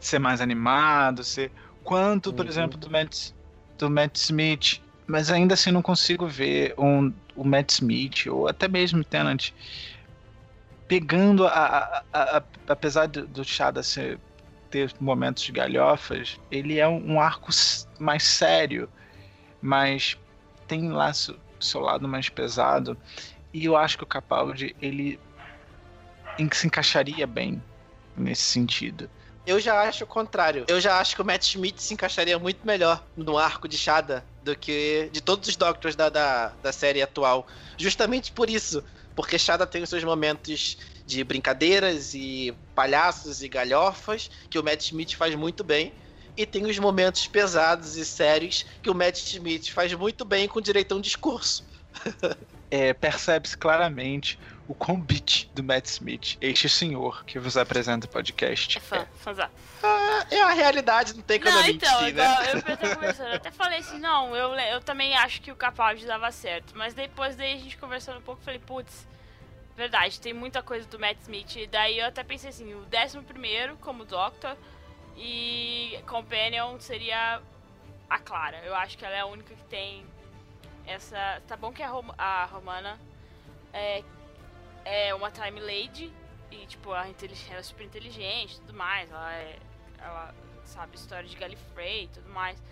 Speaker 2: ser mais animado, ser quanto, por
Speaker 1: Uhum.
Speaker 2: exemplo, do Matt, do Matt Smith. Mas ainda assim não consigo ver um, o Matt Smith ou até mesmo o Tennant pegando a, a- a- apesar do, do Shada ser ter momentos de galhofas, ele é um, um arco mais sério, mas tem lá seu, seu lado mais pesado. E eu acho que o Capaldi ele se encaixaria bem nesse sentido.
Speaker 1: Eu já acho o contrário. Eu já acho que o Matt Smith se encaixaria muito melhor no arco de Shada do que de todos os Doctors da, da, da série atual. Justamente por isso. Porque Shada tem os seus momentos de brincadeiras e palhaços e galhofas, que o Matt Smith faz muito bem. E tem os momentos pesados e sérios que o Matt Smith faz muito bem com direito a um discurso.
Speaker 2: É, Percebe-se claramente o beat do Matt Smith, este senhor que vos apresenta o podcast.
Speaker 3: É fã, fãzá.
Speaker 1: É a realidade, não tem como
Speaker 3: Não, então,
Speaker 1: mentir,
Speaker 3: igual
Speaker 1: né?
Speaker 3: eu eu até falei assim, não, eu, eu também acho que o Capaldi dava certo. Mas depois daí a gente conversando um pouco, falei, putz, verdade, tem muita coisa do Matt Smith. E daí eu até pensei assim, o décimo primeiro como Doctor e Companion seria a Clara. Eu acho que ela é a única que tem essa. Tá bom que a, Rom- a Romana é, é uma Time Lady e, tipo, a ela é super inteligente tudo mais. Ela é. Ela sabe história de Gallifrey e tudo mais.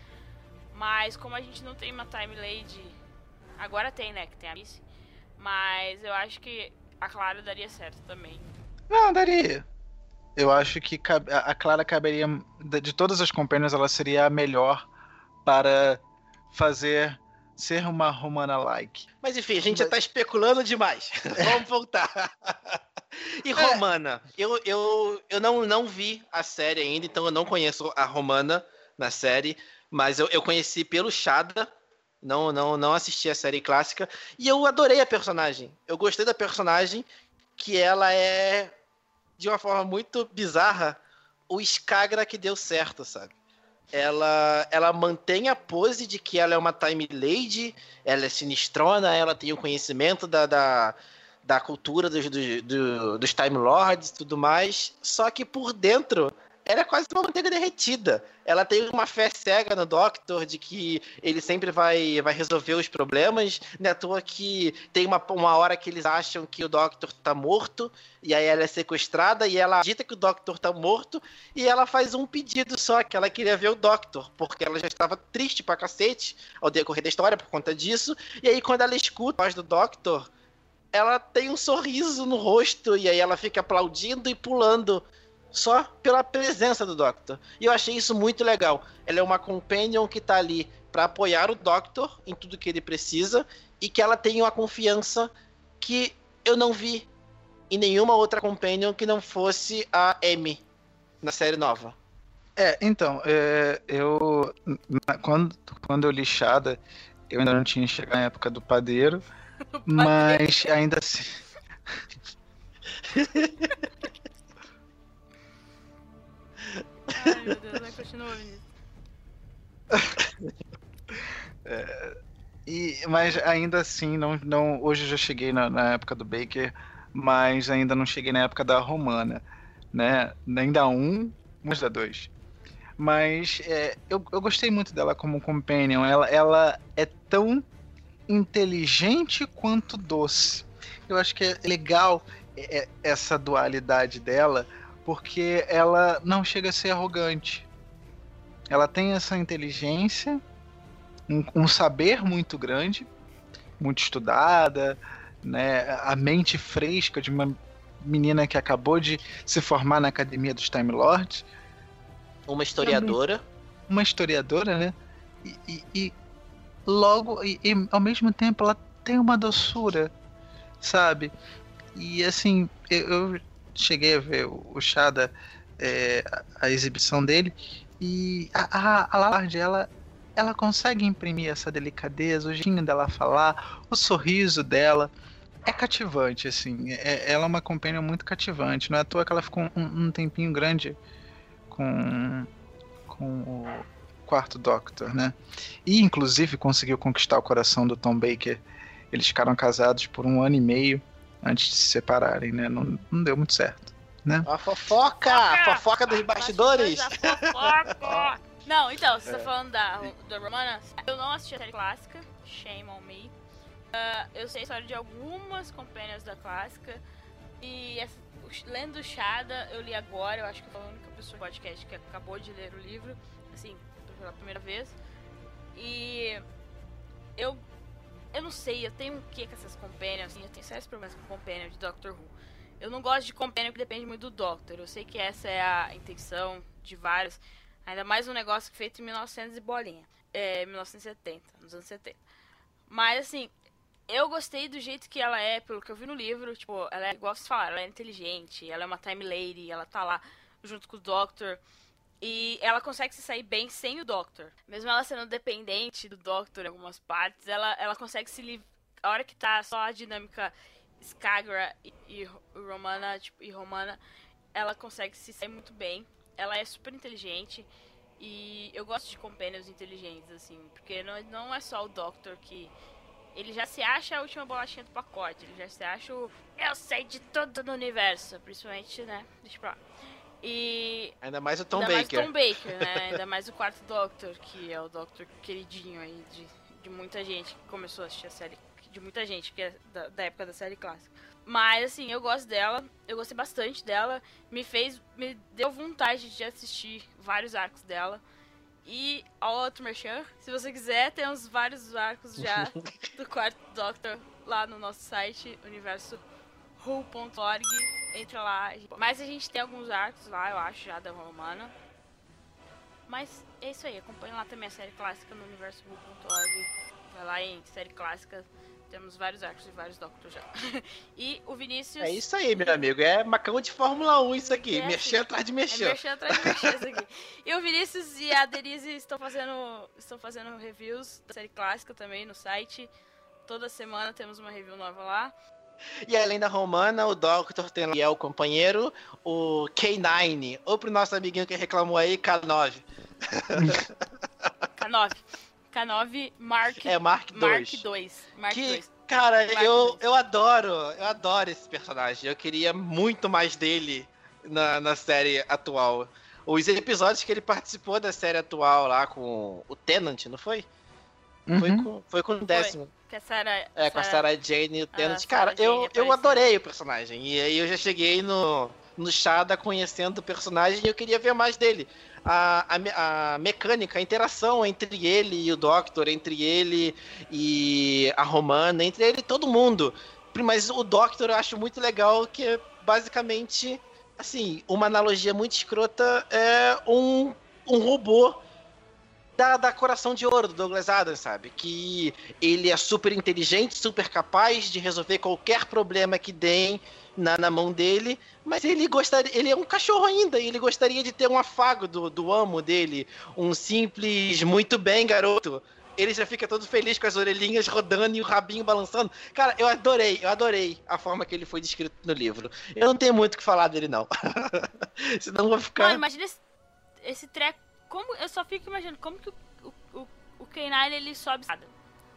Speaker 3: Mas como a gente não tem uma Time Lady. Agora tem, né? Que tem a Missy. Mas eu acho que a Clara daria certo também.
Speaker 2: Não, daria. eu acho que a Clara caberia. de- De todas as companhias, ela seria a melhor para fazer ser uma romana-like.
Speaker 1: Mas enfim, a gente já tá especulando demais. Vamos voltar. E Romana, eu, eu, eu não, não vi a série ainda, então eu não conheço a Romana na série, mas eu, eu conheci pelo Shada, não, não, não assisti a série clássica, e eu adorei a personagem. Eu gostei da personagem, que ela é, de uma forma muito bizarra, o Skagra que deu certo, sabe? Ela, ela mantém a pose de que ela é uma Time Lady, ela é sinistrona, ela tem o conhecimento da, da, da cultura dos, dos, do- dos Time Lords e tudo mais, só que por dentro ela é quase uma manteiga derretida. Ela tem uma fé cega no Doctor de que ele sempre vai, vai resolver os problemas. Não é à toa que tem uma, uma hora que eles acham que o Doctor tá morto, e aí ela é sequestrada, e ela acredita que o Doctor tá morto, e ela faz um pedido só, que ela queria ver o Doctor, porque ela já estava triste pra cacete ao decorrer da história por conta disso. E aí, quando ela escuta a voz do Doctor, ela tem um sorriso no rosto, e aí ela fica aplaudindo e pulando só pela presença do Doctor. E eu achei isso muito legal. Ela é uma companion que tá ali pra apoiar o Doctor em tudo que ele precisa e que ela tem uma confiança que eu não vi em nenhuma outra companion que não fosse a Amy na série nova.
Speaker 2: É, então, é, eu. quando, quando eu li Shada, eu ainda não tinha chegado na época do padeiro, mas ainda assim.
Speaker 3: Vinícius.
Speaker 2: E, mas ainda assim, não, não, hoje eu já cheguei na, na época do Baker, mas ainda não cheguei na época da Romana, né? Nem da 1, mas da 2. Mas é, eu, eu gostei muito dela como companion. Ela, ela é tão inteligente quanto doce. Eu acho que é legal é, é, essa dualidade dela, porque ela não chega a ser arrogante. Ela tem essa inteligência, um, um saber muito grande, muito estudada, né? A mente fresca de uma menina que acabou de se formar na academia dos Time Lords,
Speaker 1: Uma historiadora.
Speaker 2: uma historiadora, né? E, e- e logo, e, e ao mesmo tempo, ela tem uma doçura, sabe? E assim, eu, eu cheguei a ver o, Shada, é, a, exibição dele, e a, a, a ela, ela consegue imprimir essa delicadeza, o jeitinho dela falar, o sorriso dela. É cativante, assim. É- ela é uma companhia muito cativante. Não é à toa que ela ficou um, um tempinho grande com, com o quarto Doctor, né? E inclusive conseguiu conquistar o coração do Tom Baker. Eles ficaram casados por um ano e meio antes de se separarem, né? Não, não deu muito certo.
Speaker 1: A fofoca! A fofoca dos bastidores!
Speaker 3: da fofoca. Não, então, você tá
Speaker 2: É.
Speaker 3: falando da, da Romana. Eu não assisti a série clássica, shame on me. Ah, eu sei a história de algumas companhias da clássica. E essa- o- lendo Shada, eu li agora. Eu acho que foi a única pessoa do podcast que acabou de ler o livro, assim, pela primeira vez. E eu. Eu não sei, eu tenho o que com essas companions, assim, eu tenho sérios problemas com companion de Doctor Who. Eu não gosto de companion que depende muito do Doctor. Eu sei que essa é a intenção de vários. Ainda mais um negócio feito em 1900 e bolinha. É, 1970, nos anos 70. Mas assim, eu gostei do jeito que ela é, pelo que eu vi no livro. Tipo, ela é, igual vocês falaram, ela é inteligente, ela é uma time lady, ela tá lá junto com o Doctor. E ela consegue se sair bem sem o Doctor. Mesmo ela sendo dependente do Doctor em algumas partes, ela, ela consegue se livrar. A hora que tá só a dinâmica Skagra e, e Romana, tipo, e Romana, ela consegue se sair muito bem. Ela é super inteligente. E eu gosto de companions inteligentes, assim, porque não, não é só o Doctor que. Ele já se acha a última bolachinha do pacote, ele já se acha o. Eu sei de tudo no universo, principalmente, né? Deixa pra lá. E
Speaker 1: Ainda mais o Tom
Speaker 3: Ainda
Speaker 1: Baker.
Speaker 3: mais o Tom Baker, né? Ainda mais o quarto Doctor, que é o Doctor queridinho aí de, de muita gente que começou a assistir a série. De muita gente, que é da, da época da série clássica. Mas, assim, eu gosto dela. Eu gostei bastante dela. Me fez. Me deu vontade de assistir vários arcos dela. E, ó, outro merchan, se você quiser, temos vários arcos já do quarto Doctor lá no nosso site, universo who.org. entra lá. Mas a gente tem alguns arcos lá, eu acho, já da Romana. Mas é isso aí, acompanhe lá também a série clássica no universo.org. Vai lá em série clássica, temos vários arcos e vários Doctors já. e o Vinícius.
Speaker 1: É isso aí, meu amigo. É macão de Fórmula 1 isso aqui.
Speaker 3: É,
Speaker 1: mexer
Speaker 3: sim.
Speaker 1: atrás de
Speaker 3: É
Speaker 1: mexer.
Speaker 3: mexer atrás de mexer isso aqui. E o Vinícius e a Denise estão fazendo, estão fazendo reviews da série clássica também no site. Toda semana temos uma review nova lá.
Speaker 1: E além da Romana, o Doctor tem lá o companheiro, o K9. Ou pro nosso amiguinho que reclamou aí, K9.
Speaker 3: K9. K9 Mark,
Speaker 1: É Mark II.
Speaker 3: Mark 2. Mark
Speaker 1: que,
Speaker 3: 2.
Speaker 1: cara,
Speaker 3: Mark
Speaker 1: eu,
Speaker 3: dois.
Speaker 1: eu adoro, eu adoro esse personagem. Eu queria muito mais dele na, na série atual. Os episódios que ele participou da série atual lá com o Tenant, não foi? Foi,
Speaker 2: Uhum.
Speaker 1: com, foi com o décimo.
Speaker 3: Que a Sarah,
Speaker 1: É, com a Sarah Jane e o Tenant.
Speaker 3: Sarah
Speaker 1: Cara,
Speaker 3: Jane
Speaker 1: eu, eu
Speaker 3: apareceu.
Speaker 1: adorei o personagem. E aí eu já cheguei no, no Shada conhecendo o personagem e eu queria ver mais dele. A, a, a mecânica, a interação entre ele e o Doctor, entre ele e a Romana, entre ele e todo mundo. Mas o Doctor eu acho muito legal que é basicamente, assim, uma analogia muito escrota é um, um robô da, da Coração de Ouro, do Douglas Adams, sabe? Que ele é super inteligente, super capaz de resolver qualquer problema que deem na, na mão dele, mas ele gostaria. Ele é um cachorro ainda, e ele gostaria de ter um afago do, do amo dele, um simples muito bem, garoto. Ele já fica todo feliz com as orelhinhas rodando e o rabinho balançando. Cara, eu adorei, eu adorei a forma que ele foi descrito no livro. Eu não tenho muito o que falar dele, não. Senão eu vou ficar.
Speaker 3: Mano, imagina esse, esse treco. Como, eu só fico imaginando como que o, o, o, K9 ele sobe escada.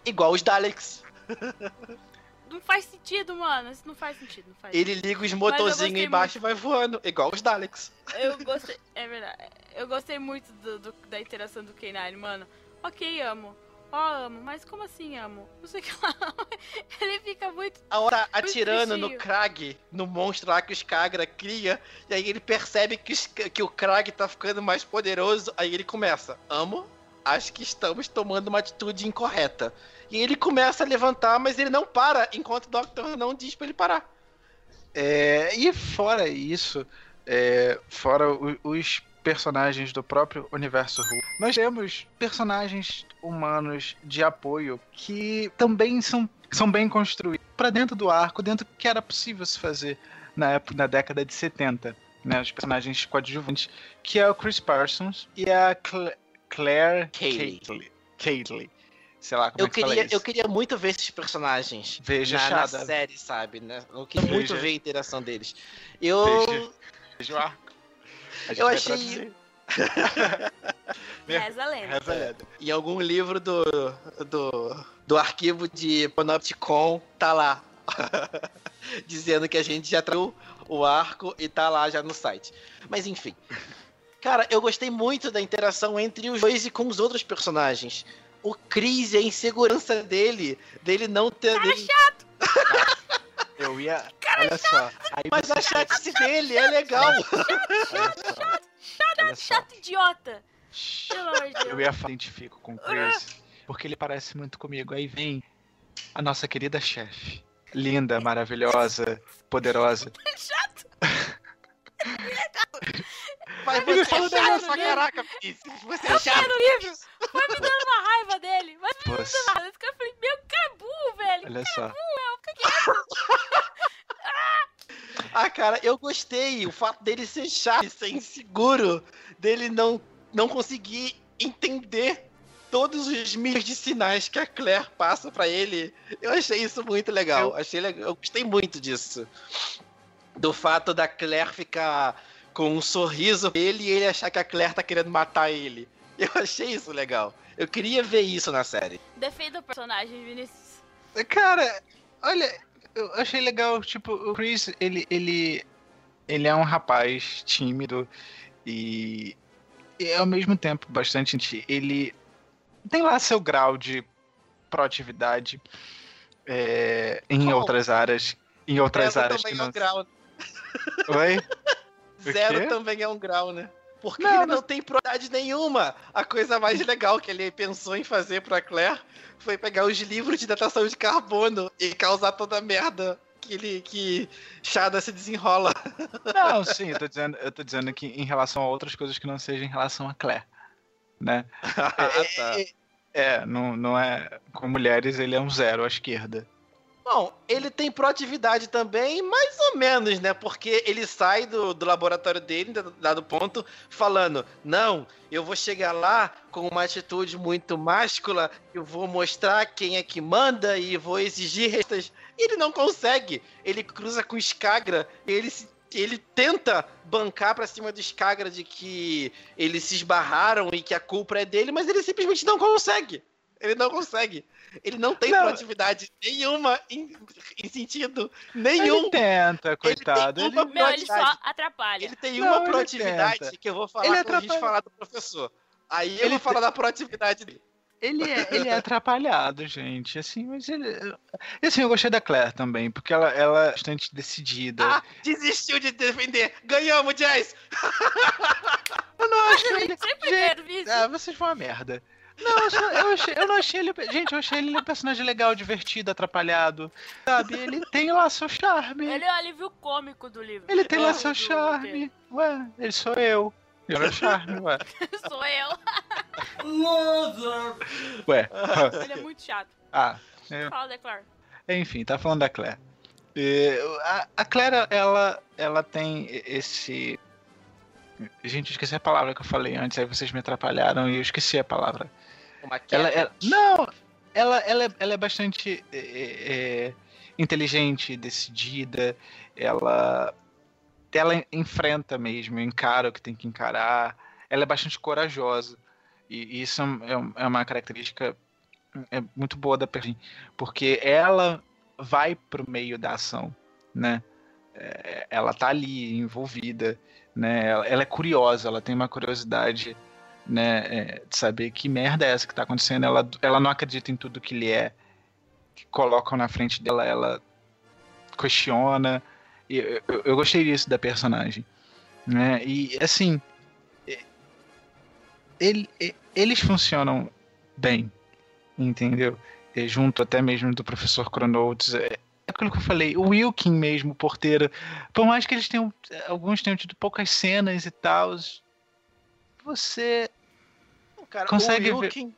Speaker 1: Igual os Daleks.
Speaker 3: Não faz sentido, mano. Isso não faz sentido. Não faz
Speaker 1: Ele liga os motorzinhos embaixo e vai voando. Igual os Daleks.
Speaker 3: Eu gostei. É verdade. Eu gostei muito do- do- da interação do K9, mano. Ok, amo. Ó, amo. Mas como assim, amo? Não sei o que lá. Ele fica muito.
Speaker 1: A hora atirando no
Speaker 3: bichinho.
Speaker 1: Krag, no monstro lá que o Skagra cria, e aí ele percebe que, os- que o Krag tá ficando mais poderoso, aí ele começa, amo, acho que estamos tomando uma atitude incorreta. E ele começa a levantar, mas ele não para, enquanto o Doctor não diz pra ele parar.
Speaker 2: É, e fora isso, é, fora o- os personagens do próprio universo Who, nós temos personagens humanos de apoio que também são, são bem construídos para dentro do arco, dentro do que era possível se fazer na época, na década de 70. Né, os personagens coadjuvantes, que é o Chris Parsons e a Cla- Claire.
Speaker 1: Cayley.
Speaker 2: Sei lá como
Speaker 1: Eu
Speaker 2: é que
Speaker 1: queria,
Speaker 2: isso.
Speaker 1: eu queria muito ver esses personagens
Speaker 2: Veja,
Speaker 1: na, na série, sabe? Né? Eu queria muito
Speaker 2: Veja.
Speaker 1: ver a interação deles. Eu,
Speaker 2: Veja. Veja o arco.
Speaker 1: Eu achei-.
Speaker 3: Reza a lenda.
Speaker 2: Reza a lenda.
Speaker 1: em algum livro do, do, do arquivo de Panopticon, tá lá. Dizendo que a gente já traiu o arco e tá lá já no site. Mas enfim. Cara, eu gostei muito da interação entre os dois e com os outros personagens. O Chris e a insegurança dele, dele não ter. dele-
Speaker 2: Eu ia. olha só. Aí
Speaker 1: Mas
Speaker 2: você
Speaker 1: a chatice dele é legal.
Speaker 2: Só.
Speaker 3: Chato idiota. Pelo amor de
Speaker 2: Eu ia falar, identifico com o Chris, porque ele parece muito comigo. Aí vem a nossa querida chefe. Linda, maravilhosa, poderosa.
Speaker 1: Mas
Speaker 2: Ele
Speaker 1: você é chato pra caraca, Vinícius. Você é
Speaker 3: Eu
Speaker 1: chato.
Speaker 3: livro. Foi me dando uma raiva dele. Mas
Speaker 2: Você,
Speaker 3: eu falei, meu cabu, velho.
Speaker 2: olha só.
Speaker 1: Ah, cara, eu gostei. O fato dele ser chato, ser inseguro, dele não, não conseguir entender todos os milhos de sinais que a Claire passa pra ele. Eu achei isso muito legal. Achei legal. Eu gostei muito disso. Do fato da Claire ficar com um sorriso dele e ele achar que a Claire tá querendo matar ele. Eu achei isso legal. Eu queria ver isso na série.
Speaker 3: Defenda o personagem, Vinícius.
Speaker 2: Cara, olha, eu achei legal, tipo, o Chris, ele, ele, ele é um rapaz tímido e, e ao mesmo tempo bastante, ele tem lá seu grau de proatividade é, em
Speaker 1: Oh.
Speaker 2: outras áreas, em outras áreas que
Speaker 1: também é
Speaker 2: não...
Speaker 1: grau.
Speaker 2: Oi?
Speaker 1: Zero também é um grau, né? Porque
Speaker 2: Não,
Speaker 1: ele não tem propriedade nenhuma. A coisa mais legal que ele pensou em fazer pra Claire foi pegar os livros de datação de carbono e causar toda a merda que ele que Shada se desenrola.
Speaker 2: Não, sim, eu tô dizendo, eu tô dizendo que em relação a outras coisas que não sejam em relação a Claire, né?
Speaker 1: ah, tá.
Speaker 2: É, é, não, não é. Com mulheres ele é um zero à esquerda.
Speaker 1: Bom, ele tem proatividade também, mais ou menos, né? Porque ele sai do, do laboratório dele, da- dado ponto, falando: Não, eu vou chegar lá com uma atitude muito máscula, eu vou mostrar quem é que manda e vou exigir restas. Ele não consegue. Ele cruza com Skagra, ele se- Ele tenta bancar pra cima do Skagra de que eles se esbarraram e que a culpa é dele, mas ele simplesmente não consegue. Ele não consegue. Ele não tem
Speaker 2: Não.
Speaker 1: proatividade nenhuma em, em sentido
Speaker 2: Ele
Speaker 1: nenhum.
Speaker 2: tenta, coitado.
Speaker 1: uma-
Speaker 2: Ele,
Speaker 3: Meu, ele só atrapalha.
Speaker 1: Ele tem
Speaker 2: Não,
Speaker 1: uma
Speaker 2: ele
Speaker 1: proatividade
Speaker 2: tenta.
Speaker 1: que eu vou falar
Speaker 2: Ele
Speaker 1: quando a gente
Speaker 2: atrapalha.
Speaker 1: falar do professor. Aí eu
Speaker 2: Ele
Speaker 1: vou falar da proatividade dele.
Speaker 2: ele, é, ele é atrapalhado, gente. Assim, mas ele. E assim, eu gostei da Claire também, porque ela, ela é bastante decidida.
Speaker 1: Ah, desistiu de defender. Ganhamos, Jazz!
Speaker 2: eu não acho ele.
Speaker 3: Sempre
Speaker 2: Gente. Ah, vocês vão a merda. Não, eu, só- eu, achei, eu não achei ele. Gente, eu achei ele um personagem legal, divertido, atrapalhado. Sabe? Ele tem lá seu charme.
Speaker 3: Ele é o alívio cômico do livro.
Speaker 2: Ele tem
Speaker 3: É,
Speaker 2: lá
Speaker 3: do-
Speaker 2: seu charme. Ué, ele sou eu. Eu meu charme, ué.
Speaker 3: Sou eu.
Speaker 2: Ué.
Speaker 3: Ele é muito chato.
Speaker 2: Ah, é,
Speaker 3: Fala, Declar.
Speaker 2: enfim, tá falando da Claire. É, a, a Claire, ela, ela tem esse. Gente, eu esqueci a palavra que eu falei antes, aí vocês me atrapalharam e eu esqueci a palavra.
Speaker 1: Uma
Speaker 2: Ela, ela- não, ela, ela, é, ela é bastante é, é, inteligente, decidida. Ela, ela enfrenta mesmo, encara o que tem que encarar. Ela é bastante corajosa. E isso é, é uma característica é muito boa da personagem, porque ela vai pro meio da ação, né? É, ela tá ali envolvida, né? Ela, ela é curiosa, ela tem uma curiosidade né, é, de saber que merda é essa que tá acontecendo. Ela, ela não acredita em tudo que lhe é, que colocam na frente dela, ela questiona. E eu, eu- gostei disso da personagem. Né? E assim, é, ele- é, eles funcionam bem, entendeu? É, junto até mesmo do professor Chronolds. É, é aquilo que eu falei, o Wilkin mesmo, o porteiro, por mais que eles tenham, alguns tenham tido poucas cenas e tal, você
Speaker 1: Cara,
Speaker 2: consegue
Speaker 1: o
Speaker 2: ver-
Speaker 1: Wilkin,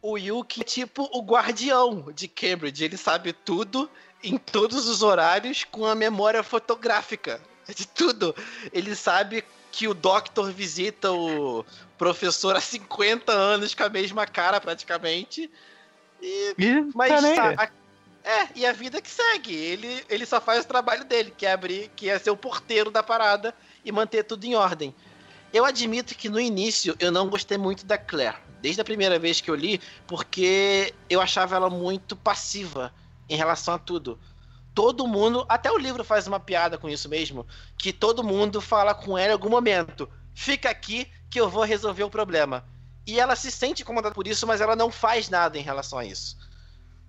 Speaker 1: o Wilkin é tipo o guardião de Cambridge. Ele sabe tudo em todos os horários com a memória fotográfica de tudo. Ele sabe que o Doctor visita o professor há 50 anos com a mesma cara praticamente. E
Speaker 2: E
Speaker 1: Mas
Speaker 2: tá
Speaker 1: tá, a- é, e a vida que segue. Ele, ele só faz o trabalho dele, que é abrir, que é ser o porteiro da parada e manter tudo em ordem. Eu admito que no início eu não gostei muito da Claire, desde a primeira vez que eu li, porque eu achava ela muito passiva em relação a tudo. Todo mundo, até o livro faz uma piada com isso mesmo, que todo mundo fala com ela em algum momento: fica aqui que eu vou resolver o problema. E ela se sente incomodada por isso, mas ela não faz nada em relação a isso.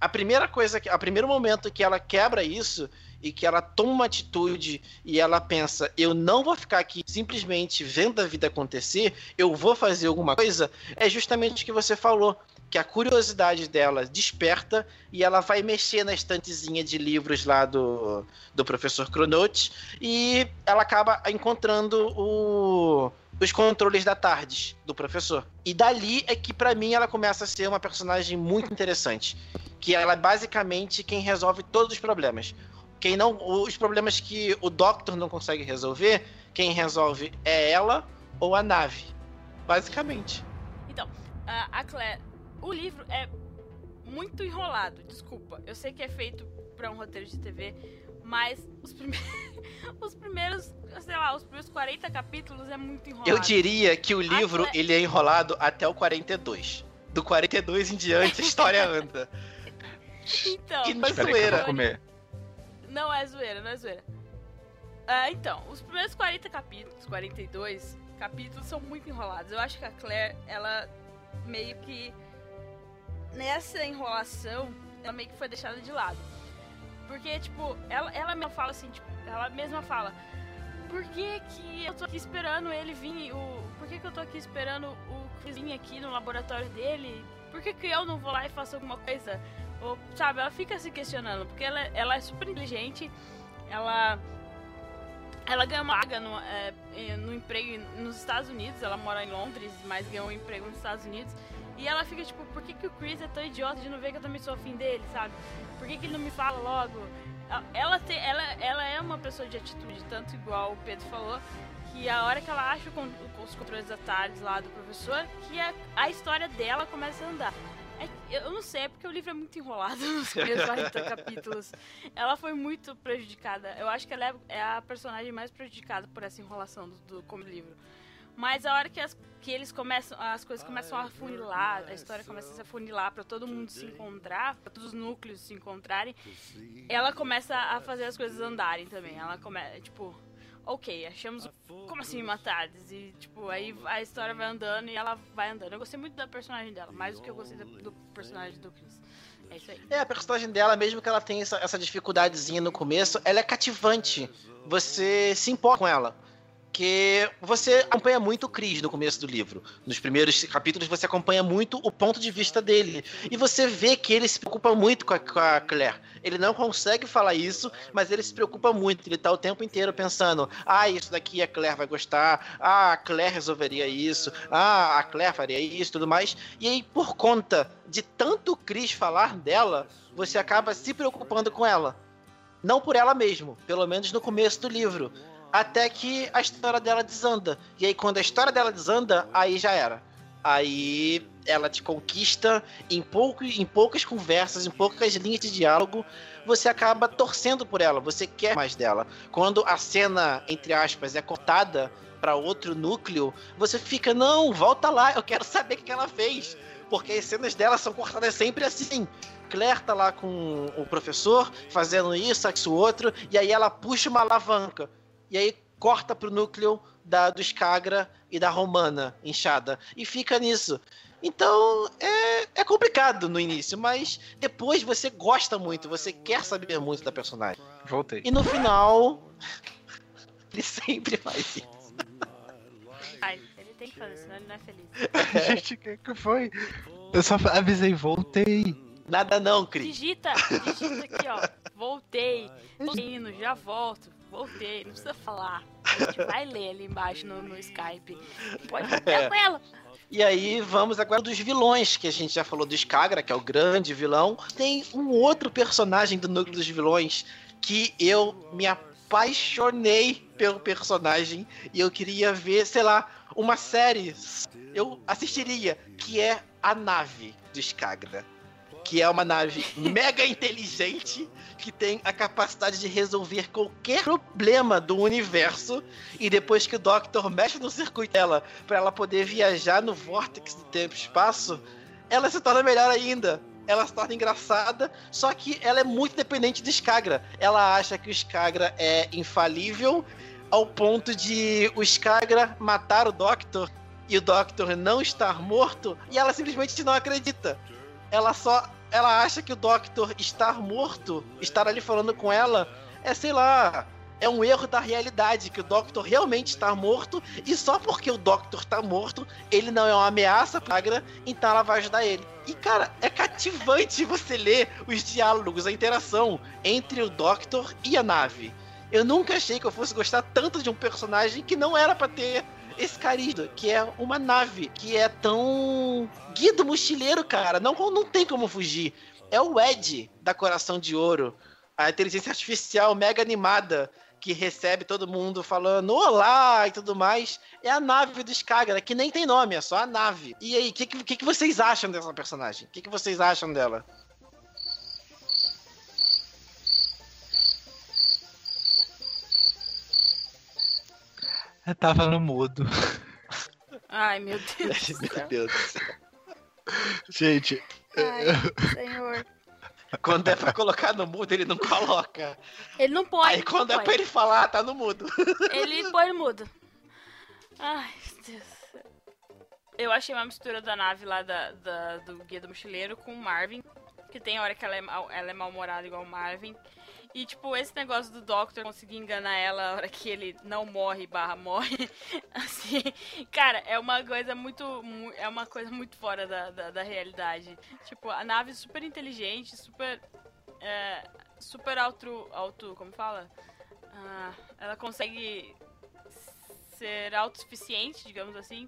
Speaker 1: A primeira coisa, a primeiro momento que ela quebra isso e que ela toma uma atitude e ela pensa, eu não vou ficar aqui simplesmente vendo a vida acontecer, eu vou fazer alguma coisa, é justamente o que você falou, que a curiosidade dela desperta e ela vai mexer na estantezinha de livros lá do, do professor Cronotes e ela acaba encontrando o, os controles da tarde do professor. E dali é que pra mim ela começa a ser uma personagem muito interessante, que ela é basicamente quem resolve todos os problemas. Quem não, os problemas que o Doctor não consegue resolver, quem resolve é ela ou a nave, basicamente.
Speaker 3: Então, a, Claire, o livro é muito enrolado, desculpa. Eu sei que é feito pra um roteiro de TV, mas os, prime... os primeiros, sei lá, os primeiros 40 capítulos é muito enrolado.
Speaker 1: Eu diria que o livro
Speaker 3: Até-
Speaker 1: ele é enrolado até o 42. Do 42 em diante a história anda.
Speaker 3: Então,
Speaker 2: que
Speaker 1: zoeira.
Speaker 2: vou comer.
Speaker 3: Não é zoeira, não é zoeira. Ah, então, os primeiros 40 capítulos, 42 capítulos são muito enrolados. Eu acho que a Claire, ela meio que. Nessa enrolação, ela meio que foi deixada de lado. Porque, tipo, ela, ela mesma fala assim, tipo, ela mesma fala. Por que, que eu tô aqui esperando ele vir? O, por que, que eu tô aqui esperando o Chris vir aqui no laboratório dele? Por que, que eu não vou lá e faço alguma coisa? Ou, sabe, ela fica se questionando, porque ela, ela é super inteligente ela ela ganha uma vaga no, é, no emprego nos Estados Unidos, ela mora em Londres, mas ganhou um emprego nos Estados Unidos. E ela fica tipo, por que, que o Chris é tão idiota de não ver que eu também sou afim dele, sabe? Por que, que ele não me fala logo? Ela, tem, ela, ela é uma pessoa de atitude, tanto igual o Pedro falou, que a hora que ela acha os controles atalhos lá do professor, que a, a história dela começa a andar. É, eu não sei, é porque o livro é muito enrolado nos primeiros 40 capítulos. Ela foi muito prejudicada. Eu acho que ela é, é a personagem mais prejudicada por essa enrolação do, do como livro. Mas a hora que, as, que eles começam, as coisas começam a funilar, a história começa a se afunilar para todo mundo se encontrar, para todos os núcleos se encontrarem, ela começa a fazer as coisas andarem também. Ela começa, tipo, ok, achamos. Como assim matar? E, tipo, aí a história vai andando e ela vai andando. Eu gostei muito da personagem dela, mais do que eu gostei do personagem do Chris. É isso aí.
Speaker 1: É, a personagem dela, mesmo que ela tenha essa, essa dificuldadezinha no começo, ela é cativante. Você se importa com ela que você acompanha muito o Chris no começo do livro. Nos primeiros capítulos você acompanha muito o ponto de vista dele. E você vê que ele se preocupa muito com a, com a Claire. Ele não consegue falar isso, mas ele se preocupa muito. Ele tá o tempo inteiro pensando: ah, isso daqui a Claire vai gostar, ah, a Claire resolveria isso, ah, a Claire faria isso tudo mais. E aí, por conta de tanto Chris falar dela, você acaba se preocupando com ela. Não por ela mesmo, pelo menos no começo do livro até que a história dela desanda. E aí, quando a história dela desanda, aí já era. Aí ela te conquista em, pouco, em poucas conversas, em poucas linhas de diálogo, você acaba torcendo por ela, você quer mais dela. Quando a cena, entre aspas, é cortada para outro núcleo, você fica, não, volta lá, eu quero saber o que ela fez. Porque as cenas dela são cortadas sempre assim. Claire tá lá com o professor, fazendo isso, isso, outro, e aí ela puxa uma alavanca e aí corta pro núcleo da, do Skagra e da Romana inchada. E fica nisso. Então é, é complicado no início, mas depois você gosta muito, você quer saber muito da personagem.
Speaker 2: Voltei.
Speaker 1: E no final, ele sempre faz isso.
Speaker 3: Ai, ele tem que fazer, senão ele não é feliz.
Speaker 2: Gente, o que, que foi? Eu só avisei, voltei.
Speaker 1: Nada não, Cris.
Speaker 3: Digita, digita aqui, ó. Voltei. Tô indo, já volto voltei, não precisa falar. A gente vai ler ali embaixo no, no Skype. Pode ficar com ela.
Speaker 1: E aí vamos agora dos vilões, que a gente já falou do Skagra, que é o grande vilão. Tem um outro personagem do núcleo dos vilões que eu me apaixonei pelo personagem e eu queria ver, sei lá, uma série. Eu assistiria, que é a nave do Skagra que é uma nave mega inteligente que tem a capacidade de resolver qualquer problema do universo e depois que o Doctor mexe no circuito dela para ela poder viajar no vórtice do tempo e espaço, ela se torna melhor ainda. Ela se torna engraçada, só que ela é muito dependente do Skagra. Ela acha que o Skagra é infalível ao ponto de o Skagra matar o Doctor e o Doctor não estar morto e ela simplesmente não acredita ela só. Ela acha que o Doctor estar morto, estar ali falando com ela, é, sei lá, é um erro da realidade, que o Doctor realmente está morto, e só porque o Doctor está morto, ele não é uma ameaça pra então ela vai ajudar ele. E, cara, é cativante você ler os diálogos, a interação entre o Doctor e a nave. Eu nunca achei que eu fosse gostar tanto de um personagem que não era para ter esse que é uma nave, que é tão. Guia do mochileiro, cara. Não, não tem como fugir. É o Ed da Coração de Ouro. A inteligência artificial mega animada que recebe todo mundo falando olá e tudo mais, é a nave do Skagra, que nem tem nome, é só a nave. E aí, o que, que, que, vocês acham dessa personagem? O que, que vocês acham dela?
Speaker 2: Eu tava no mudo.
Speaker 3: Ai, meu Deus.
Speaker 1: meu Deus do céu.
Speaker 2: Gente.
Speaker 3: Ai, senhor.
Speaker 1: Quando é pra colocar no mudo, ele não coloca.
Speaker 3: Ele não pode.
Speaker 1: Aí quando
Speaker 3: é
Speaker 1: pra ele falar, tá no mudo.
Speaker 3: Ele põe no mudo. Ai, meu Deus. Eu achei uma mistura da nave lá da, da do Guia do Mochileiro com o Marvin. Que tem hora que ela é, ela é mal-humorada igual o Marvin. E, tipo, esse negócio do Doctor conseguir enganar ela na hora que ele não morre barra morre, assim, cara, é uma coisa muito, é uma coisa muito fora da, da, da realidade. Tipo, a nave super inteligente, super, é, super auto, auto, como fala? ah, ela consegue ser autossuficiente, digamos assim.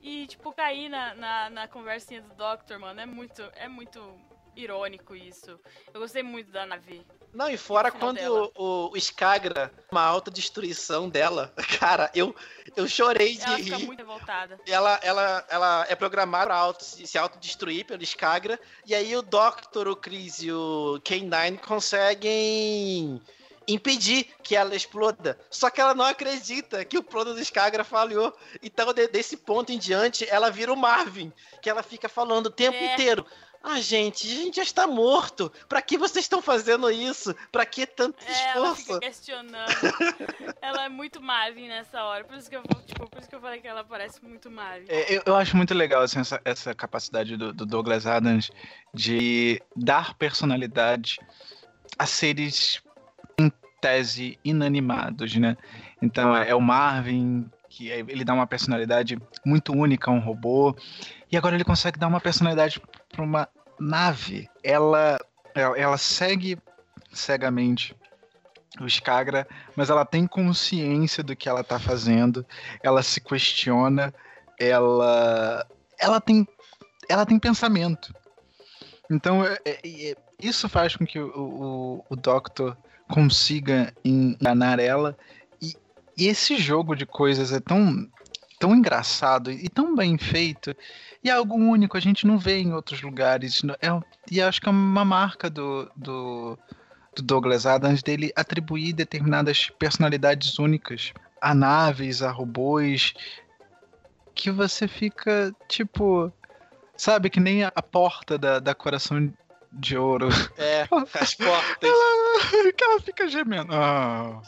Speaker 3: E, tipo, cair na, na, na conversinha do Doctor, mano, é muito, é muito irônico isso. Eu gostei muito da nave.
Speaker 1: Não, e fora
Speaker 3: final
Speaker 1: quando
Speaker 3: dela.
Speaker 1: o, o Skagra, uma autodestruição dela, cara, eu, eu chorei de
Speaker 3: Ela fica
Speaker 1: rir.
Speaker 3: muito revoltada.
Speaker 1: Ela, ela, ela é programada pra auto, se se autodestruir pelo Skagra, e aí o Doctor, o Chris e o K9 conseguem impedir que ela exploda. Só que ela não acredita que o plano do Skagra falhou. Então, de- desse ponto em diante, ela vira o Marvin, que ela fica falando o tempo
Speaker 3: É.
Speaker 1: inteiro. Ah, gente, a gente já está morto. Pra que vocês estão fazendo isso? Pra que tanto
Speaker 3: É, ela
Speaker 1: esforço?
Speaker 3: fica questionando. ela é muito Marvin nessa hora. Por isso que eu, tipo, por isso que eu falei que ela parece muito Marvin.
Speaker 2: É, Eu, eu acho muito legal assim, essa, essa capacidade do, do Douglas Adams de dar personalidade a seres em tese inanimados, né? Então é, é o Marvin que é- ele dá uma personalidade muito única a um robô e agora ele consegue dar uma personalidade para uma nave. Ela, ela ela segue cegamente o Skagra, mas ela tem consciência do que ela tá fazendo, ela se questiona, ela ela tem ela tem pensamento. Então é- é- é- isso faz com que o, o, o Doctor consiga enganar ela e, e esse jogo de coisas é tão tão engraçado e tão bem feito e é algo único a gente não vê em outros lugares. É, e acho que é uma marca do, do, do Douglas Adams dele atribuir determinadas personalidades únicas a naves, a robôs que você fica, tipo, sabe, que nem a, porta da, da Coração de Ouro.
Speaker 1: É, as portas.
Speaker 2: Ela, que ela fica gemendo. Ah.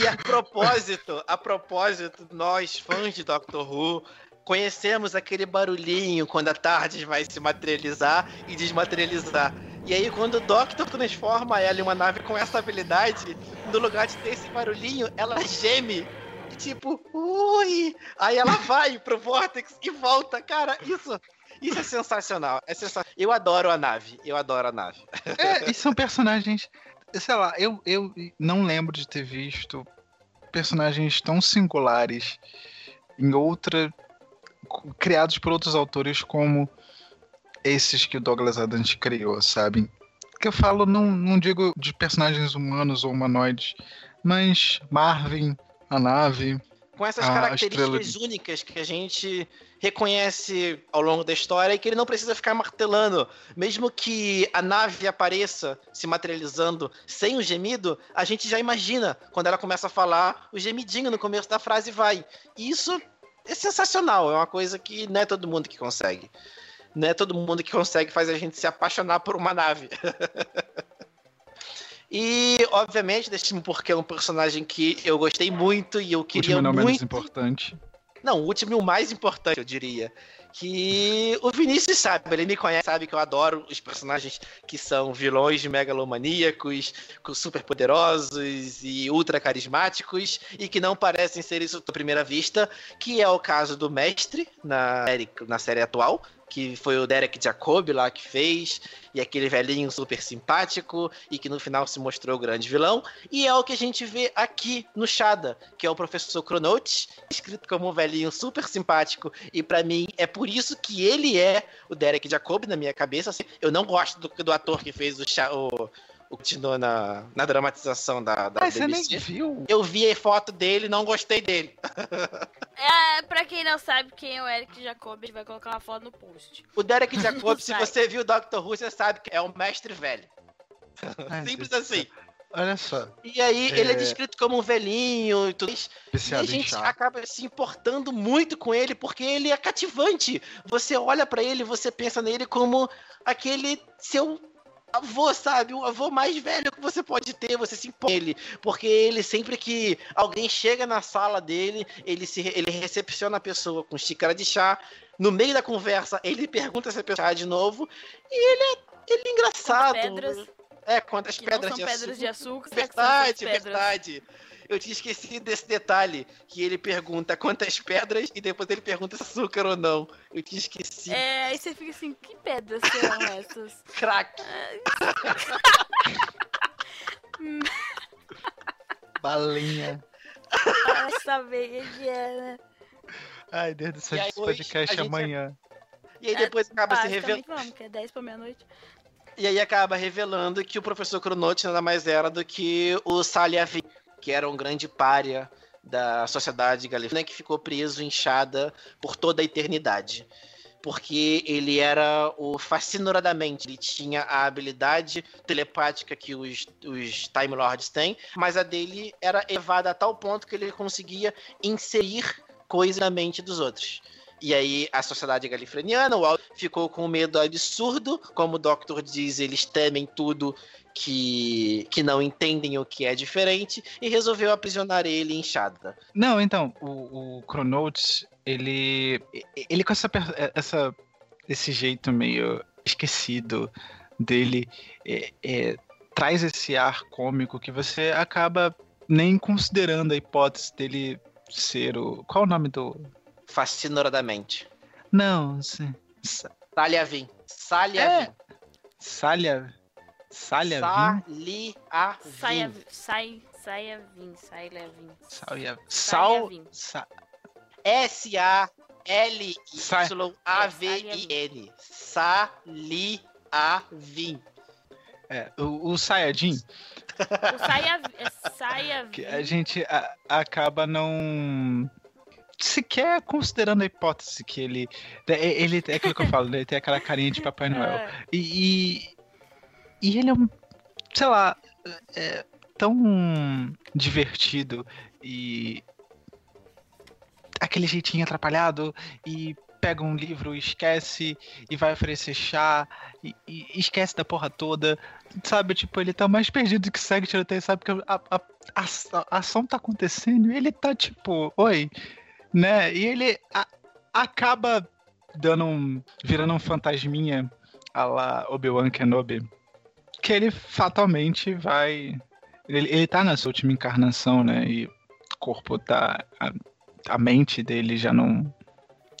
Speaker 1: E a propósito, a propósito, nós, fãs de Doctor Who, conhecemos aquele barulhinho quando a tarde vai se materializar e desmaterializar. E aí, quando o Doctor transforma ela em uma nave com essa habilidade, no lugar de ter esse barulhinho, ela geme. E Tipo, ui! Aí ela vai pro Vortex e volta. Cara, isso, isso é sensacional. É sensa- Eu adoro a nave. Eu adoro a nave.
Speaker 2: É, e são personagens. Sei lá, eu, eu não lembro de ter visto personagens tão singulares em outra. criados por outros autores como esses que o Douglas Adams criou, sabe? Que eu falo, não, não digo de personagens humanos ou humanoides, mas Marvin, a nave.
Speaker 1: Com essas características únicas que a gente reconhece ao longo da história e que ele não precisa ficar martelando. Mesmo que a nave apareça se materializando sem o gemido, a gente já imagina quando ela começa a falar o gemidinho no começo da frase vai. E isso é sensacional, é uma coisa que não é todo mundo que consegue. Não é todo mundo que consegue fazer a gente se apaixonar por uma nave. E, obviamente, deixa-me porque é um personagem que eu gostei muito e eu queria
Speaker 2: último não menos
Speaker 1: muito.
Speaker 2: importante.
Speaker 1: Não, o último e o mais importante, eu diria. Que o Vinícius sabe, ele me conhece, sabe que eu adoro os personagens que são vilões megalomaníacos, super poderosos e ultra carismáticos, e que não parecem ser isso à primeira vista, que é o caso do Mestre na série, na série atual, que foi o Derek Jacobi lá que fez, e aquele velhinho super simpático, e que no final se mostrou o grande vilão, e é o que a gente vê aqui no Shada, que é o professor Cronotes, escrito como um velhinho super simpático, e pra mim é por isso que ele é o Derek Jacobi na minha cabeça. assim, eu não gosto do, do ator que fez o, o, o continuou na, na dramatização da, da
Speaker 2: Mas você nem
Speaker 1: BBC.
Speaker 2: viu?
Speaker 1: Eu vi a foto dele, não gostei dele.
Speaker 3: É, pra quem não sabe quem é o Eric Jacob, a gente vai colocar uma foto no post.
Speaker 1: O Derek Jacobi, se você viu o Doctor Who, você sabe que é um mestre velho.
Speaker 2: Ai,
Speaker 1: Simples assim.
Speaker 2: Olha só,
Speaker 1: E aí, ele é
Speaker 2: É.
Speaker 1: descrito como um velhinho e tudo isso. E a
Speaker 2: viciado
Speaker 1: gente acaba se importando muito com ele porque ele é cativante. Você olha pra ele, você pensa nele como aquele seu avô, sabe? O avô mais velho que você pode ter, você se impõe ele, porque ele sempre que alguém chega na sala dele, ele se ele recepciona a pessoa com xícara de chá. No meio da conversa, ele pergunta se a pessoa de novo, e ele é, ele é engraçado.
Speaker 3: Pedras
Speaker 1: É, quantas
Speaker 3: que
Speaker 1: pedras
Speaker 3: não
Speaker 1: de
Speaker 3: são
Speaker 1: açúcar.
Speaker 3: pedras de açúcar. que
Speaker 1: Verdade, verdade. Eu tinha esquecido desse detalhe, que ele pergunta quantas pedras e depois ele pergunta se açúcar ou não. Eu tinha esquecido.
Speaker 3: É, aí você fica assim, que pedras serão essas?
Speaker 1: Crack.
Speaker 2: Balinha.
Speaker 3: Essa vegana.
Speaker 2: Ai, Deus do céu, esse podcast
Speaker 1: gente-
Speaker 2: amanhã.
Speaker 1: E aí depois acaba se revelando.
Speaker 3: vamos, que é 10 pra meia-noite.
Speaker 1: E aí acaba revelando que o professor Cronote nada mais era do que o Saliavin, que era um grande pária da sociedade galifrena que ficou preso, inchada por toda a eternidade. Porque ele era o fascinador da mente. Ele tinha a habilidade telepática que os, os Time Lords têm, mas a dele era elevada a tal ponto que ele conseguia inserir coisas na mente dos outros. E aí a sociedade galifreniana, o ficou com medo absurdo, como o Doctor diz, eles temem tudo que, que não entendem o que é diferente, e resolveu aprisionar ele em Shada.
Speaker 2: Não, então, o, o ele. Ele com essa, essa. Esse jeito meio esquecido dele é, é, traz esse ar cômico que você acaba nem considerando a hipótese dele ser o. Qual o nome do.
Speaker 1: Fascinador da mente.
Speaker 2: Não, se- Sa-
Speaker 1: Saliavin. Saliavin.
Speaker 2: Salha. Salha.
Speaker 1: Saliavin.
Speaker 3: Saia, sai, saia, vim, sai, levin.
Speaker 2: Salha. Sal.
Speaker 1: S-A-L-Y-A-V-I-N. Saliavin.
Speaker 2: é, o, o Sayajin.
Speaker 3: O saia, é
Speaker 2: a gente a- acaba não sequer considerando a hipótese que ele é, ele é aquilo que eu falo, né? ele tem aquela carinha de Papai Noel
Speaker 3: É,
Speaker 2: e, e e ele é um sei lá é tão divertido e aquele jeitinho atrapalhado e pega um livro, esquece e vai oferecer chá e, e esquece da porra toda, sabe? Tipo, ele tá mais perdido que segue tiroteio, sabe? Porque a, a, a, a ação tá acontecendo e ele tá tipo, oi, né? E ele a- acaba dando um. virando um fantasminha a la Obi-Wan Kenobi, que ele fatalmente vai. Ele, ele tá na sua última encarnação, né? E o corpo tá. A, a mente dele já não.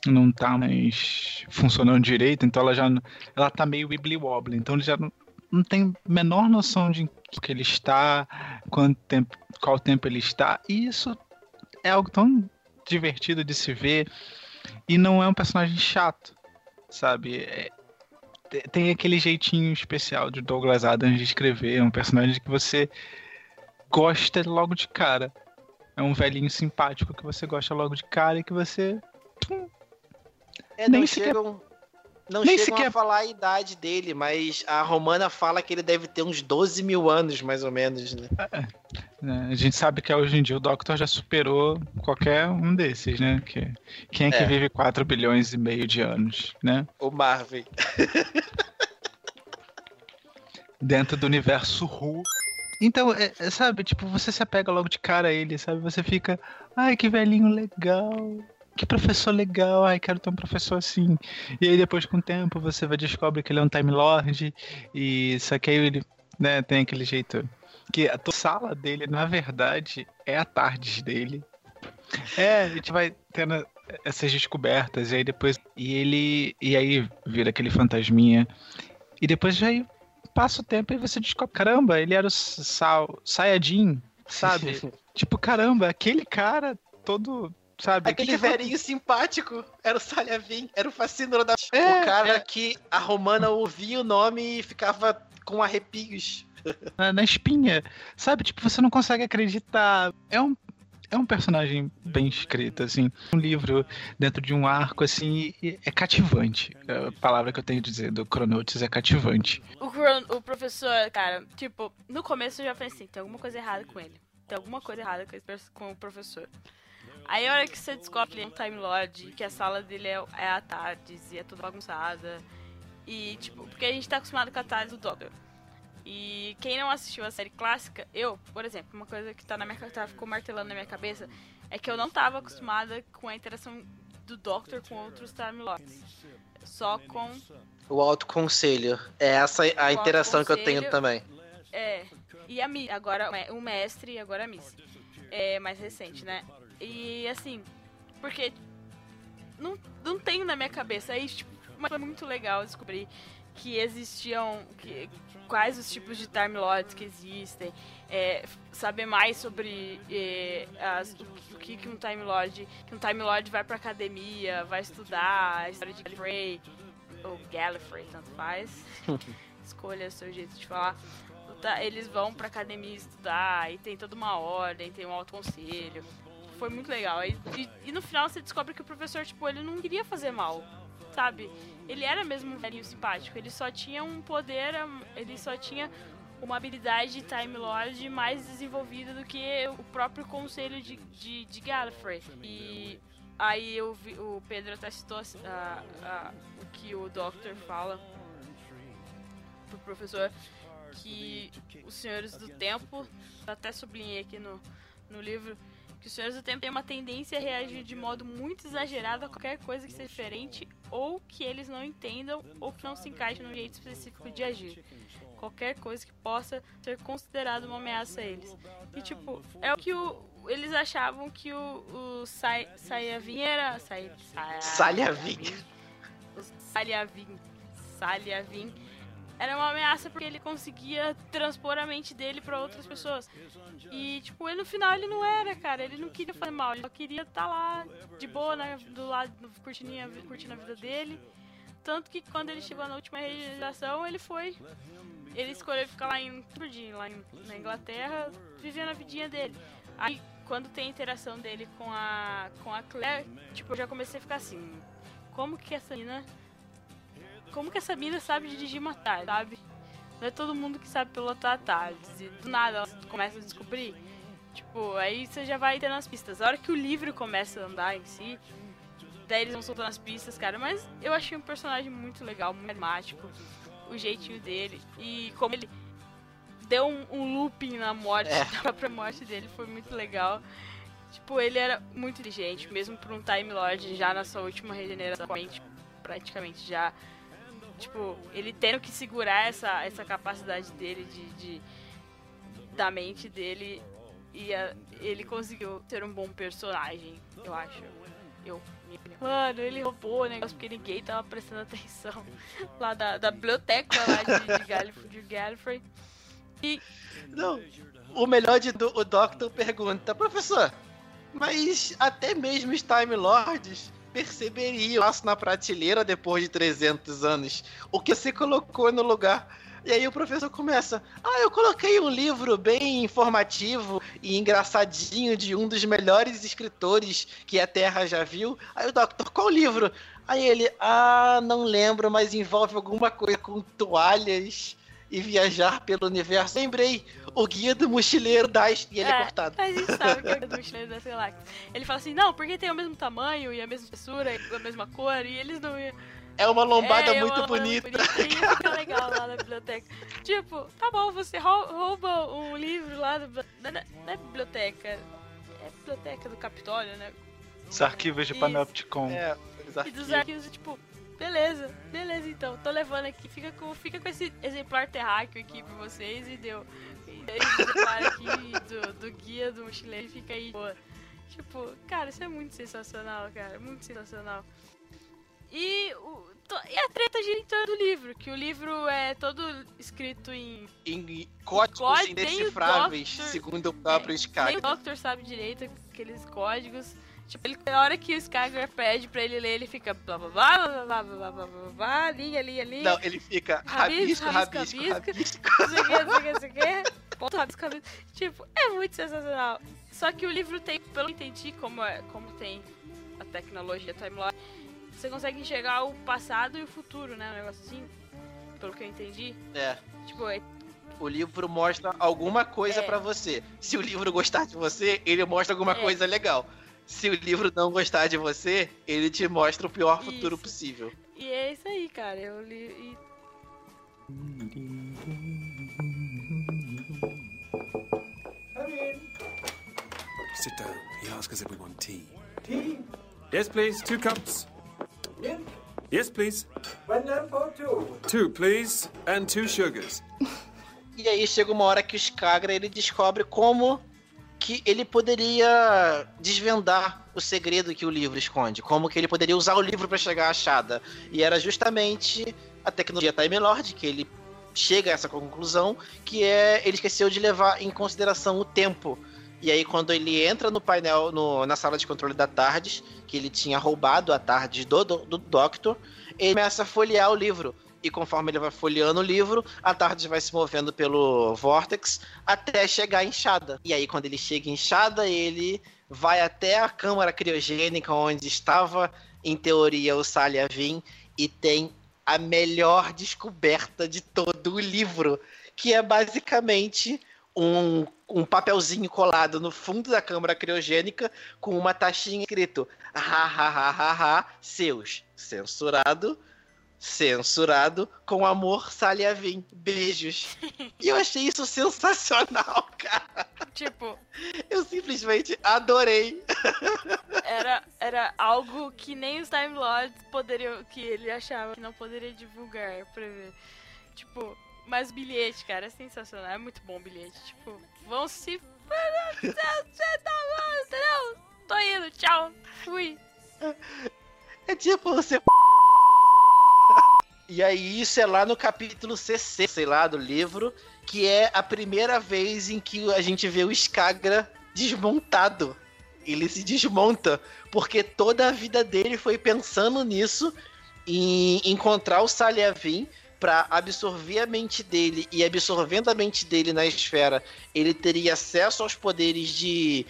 Speaker 2: Não tá mais funcionando direito, então ela já. Ela tá meio wibbly wobbly, então ele já não, não tem menor noção de que ele está, quanto tempo, qual tempo ele está. E isso é algo tão divertido de se ver e não é um personagem chato, sabe? É- te- tem aquele jeitinho especial de Douglas Adams de escrever, é um personagem que você gosta logo de cara. É um velhinho simpático que você gosta logo de cara e que você
Speaker 1: É,
Speaker 2: Nem sequer-
Speaker 1: chegam, não
Speaker 2: nem
Speaker 1: chegam
Speaker 2: sequer-
Speaker 1: a falar a idade dele, mas a Romana fala que ele deve ter uns 12 mil anos, mais ou menos, né?
Speaker 2: né, a gente sabe que hoje em dia o Doctor já superou qualquer um desses, né? Que, quem é que
Speaker 1: É.
Speaker 2: vive 4 bilhões e meio de anos, né?
Speaker 1: O Marvel.
Speaker 2: dentro do universo Who. Então, é, é, sabe, tipo, você se apega logo de cara a ele, sabe? Você fica, ai, que velhinho legal, que professor legal, ai, quero ter um professor assim. E aí depois, com o tempo, você vai descobre que ele é um Time Lord, e só que aí ele, né, tem aquele jeito que a sala dele, na verdade, é a tardes dele. É, a gente vai tendo essas descobertas, e aí depois. E ele. E aí vira aquele fantasminha. E depois já passa o tempo e você descobre, caramba, ele era o Sal, Sayajin, sabe? tipo, caramba, aquele cara todo, sabe?
Speaker 1: Aquele
Speaker 2: que que
Speaker 1: velhinho simpático era o Saliavin, era o fascínio da.
Speaker 2: É,
Speaker 1: o cara
Speaker 2: é.
Speaker 1: que a Romana ouvia o nome e ficava com arrepios.
Speaker 2: na, na espinha, sabe? Tipo, você não consegue acreditar. É um, é um personagem bem escrito, assim. Um livro dentro de um arco, assim, é cativante. A palavra que eu tenho a dizer do Chronotes é cativante.
Speaker 3: O, Cron- o professor, cara, tipo, no começo eu já pensei, tem alguma coisa errada com ele. Tem alguma coisa errada com, esse com o professor. Aí a hora que você descobre que ele é um Time Lord, que a sala dele é, é a Tardes e é toda bagunçada. E, tipo, porque a gente tá acostumado com a Tardes do Doctor. E quem não assistiu a série clássica, eu, por exemplo, uma coisa que tá na minha tá, ficou martelando na minha cabeça é que eu não tava acostumada com a interação do Doctor com outros Time Lords. Só com
Speaker 1: O autoconselho. É essa a interação que eu tenho também.
Speaker 3: É. E a Miss, agora o mestre e agora a Miss. É mais recente, né? E assim, porque não, não tem na minha cabeça. Aí, tipo, mas foi muito legal descobrir que existiam. Que, quais os tipos de Time Lords que existem, é, saber mais sobre é, as, o, o, que, que um Time Lord, que um Time Lord vai pra academia, vai estudar a história de Gallifrey, ou Gallifrey, tanto faz. Escolha o seu jeito de falar. Tá, eles vão pra academia estudar, e tem toda uma ordem, tem um alto conselho. Foi muito legal. E, e, e no final você descobre que o professor, tipo, ele não queria fazer mal sabe? Ele era mesmo um velhinho simpático, ele só tinha um poder, ele só tinha uma habilidade de Time Lord mais desenvolvida do que o próprio conselho de, de, de Gallifrey. E aí eu vi, o Pedro até citou uh, o que o Doctor fala pro professor, que os Senhores do Tempo, até sublinhei aqui no, no livro, que os Senhores do Tempo têm uma tendência a reagir de modo muito exagerado a qualquer coisa que seja diferente, ou que eles não entendam, ou que não se encaixe num jeito específico de agir. Qualquer coisa que possa ser considerada uma ameaça a eles. E tipo, é o que o, eles achavam que o, o Sai, era. Sai, Sai,
Speaker 1: Saliavin.
Speaker 3: O Saliavin. Era uma ameaça porque ele conseguia transpor a mente dele para outras pessoas. E, tipo, ele, no final ele não era, cara. Ele não queria fazer mal. Ele só queria estar tá lá, de boa, né, do lado, curtindo curtindo a vida dele. Tanto que quando ele chegou na última regeneração, ele foi. Ele escolheu ficar lá em lá em, na Inglaterra, vivendo a vidinha dele. Aí, quando tem a interação dele com a, com a Claire, tipo, eu já comecei a ficar assim: como que essa menina como que essa mina sabe dirigir uma TARDIS, sabe? Não é todo mundo que sabe pilotar a TARDIS. E do nada ela começa a descobrir. Tipo, aí você já vai tendo as pistas. A hora que o livro começa a andar em si, daí eles vão soltando as pistas, cara. Mas eu achei um personagem muito legal, muito dramático. O jeitinho dele. E como ele deu um, um looping na morte, é. na própria morte dele, foi muito legal. Tipo, ele era muito inteligente, mesmo por um Time Lord já na sua última regeneração, praticamente já Tipo, ele tendo que segurar essa, essa capacidade dele de, de da mente dele e a, ele conseguiu ser um bom personagem, eu acho. Eu, Mano, ele roubou o negócio porque ninguém tava prestando atenção lá da, da biblioteca lá de, de, Gallifrey, de Gallifrey. E.
Speaker 1: Não, o melhor de o Doctor pergunta, professor, mas até mesmo os Time Lords perceberia o na prateleira depois de 300 anos. O que você colocou no lugar. E aí o professor começa: Ah, eu coloquei um livro bem informativo e engraçadinho de um dos melhores escritores que a Terra já viu. Aí o Doctor, qual livro? Aí ele, ah, não lembro, mas envolve alguma coisa com toalhas e viajar pelo universo. Lembrei, o guia do mochileiro da e ele é, é cortado.
Speaker 3: A gente sabe que é o guia do mochileiro da galáxia. Ele fala assim, não, porque tem o mesmo tamanho e a mesma espessura e a mesma cor e eles não
Speaker 1: é uma lombada é, muito bonita. bonita.
Speaker 3: E fica legal lá na biblioteca. Tipo, tá bom, você rouba um livro lá do, não, não é biblioteca, é biblioteca do Capitólio, né?
Speaker 2: Os arquivos de Panopticon.
Speaker 3: É, e dos arquivos, tipo, Beleza, beleza então. Tô levando aqui. Fica com, fica com esse exemplar terráqueo aqui pra vocês e deu. E exemplar aqui do, do guia do mochileiro fica aí. Pô. Tipo, cara, isso é muito sensacional, cara. Muito sensacional. E, o, to, e a treta gira em torno do livro, que o livro é todo escrito em...
Speaker 1: Em códigos código, indecifráveis, Doctor, segundo o próprio é, Sky.
Speaker 3: Nem o Doctor sabe direito aqueles códigos. Tipo, ele, na hora que o Skyler pede pra ele ler, ele fica blá blá blá blá blá blá blá blá blá, linha, linha, linha.
Speaker 1: Não, ele fica rabisco, rabisco, rabisco. Não sei o que,
Speaker 3: não sei o que, Ponto, rabisco, rabisco. Tipo, é muito sensacional. Só que o livro tem, pelo que eu entendi, como, é, como tem a tecnologia timeline, você consegue enxergar o passado e o futuro, né? Um negócio assim. Pelo que eu entendi.
Speaker 1: É.
Speaker 3: Tipo, é
Speaker 1: o livro mostra alguma coisa é. para você. Se o livro gostar de você, ele mostra alguma é. coisa legal se o livro não gostar de você, ele te mostra o pior isso. futuro possível.
Speaker 3: E é isso aí, cara. Eu li. E...
Speaker 5: Sit down. He asks us if we want tea.
Speaker 6: Tea?
Speaker 5: Yes, please. Two cups.
Speaker 6: Milk?
Speaker 5: Yes, please.
Speaker 6: One or two?
Speaker 5: Two, please. And two sugars.
Speaker 1: E aí chega uma hora que o Skagra ele descobre como que ele poderia desvendar o segredo que o livro esconde, como que ele poderia usar o livro para chegar à achada. E era justamente a tecnologia Time Lord que ele chega a essa conclusão, que é ele esqueceu de levar em consideração o tempo. E aí, quando ele entra no painel, no, na sala de controle da Tardes, que ele tinha roubado a Tardes do, do, do Doctor, ele começa a folhear o livro. E conforme ele vai folheando o livro, a Tardes vai se movendo pelo Vortex até chegar Inchada. E aí, quando ele chega em ele vai até a câmara criogênica onde estava, em teoria, o Salyavin e tem a melhor descoberta de todo o livro, que é basicamente um, um papelzinho colado no fundo da câmara criogênica com uma taxinha escrito ha ha ha ha ha seus censurado censurado com amor Saliavim beijos e eu achei isso sensacional cara
Speaker 3: Tipo,
Speaker 1: eu simplesmente adorei
Speaker 3: era, era algo que nem os Time Lords poderiam. que ele achava que não poderia divulgar pra ver. Tipo, mas bilhete, cara, é sensacional. É muito bom o bilhete. Tipo, vão se. Você tá bom, entendeu? Tô indo, tchau. Fui.
Speaker 1: É tipo você. E aí, isso é lá no capítulo CC, sei lá, do livro, que é a primeira vez em que a gente vê o Skagra desmontado. Ele se desmonta, porque toda a vida dele foi pensando nisso, em encontrar o Saliavin para absorver a mente dele e absorvendo a mente dele na esfera, ele teria acesso aos poderes de,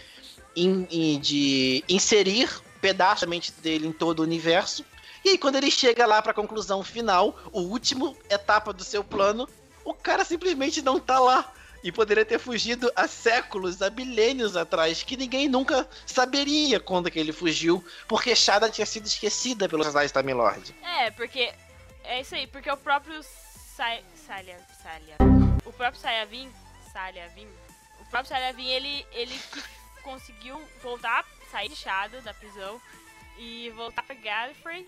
Speaker 1: in- de inserir pedaços da mente dele em todo o universo. E aí, quando ele chega lá pra conclusão final, o último etapa do seu plano, o cara simplesmente não tá lá. E poderia ter fugido há séculos, há milênios atrás, que ninguém nunca saberia quando que ele fugiu, porque Shada tinha sido esquecida pelos casais da Milord.
Speaker 3: É, porque. É isso aí, porque o próprio Sai, Salia. Salia. O próprio Sayavin. Salyavin. O próprio Salyavin, ele, ele conseguiu voltar, sair de Shadow da prisão e voltar pra Gallifrey.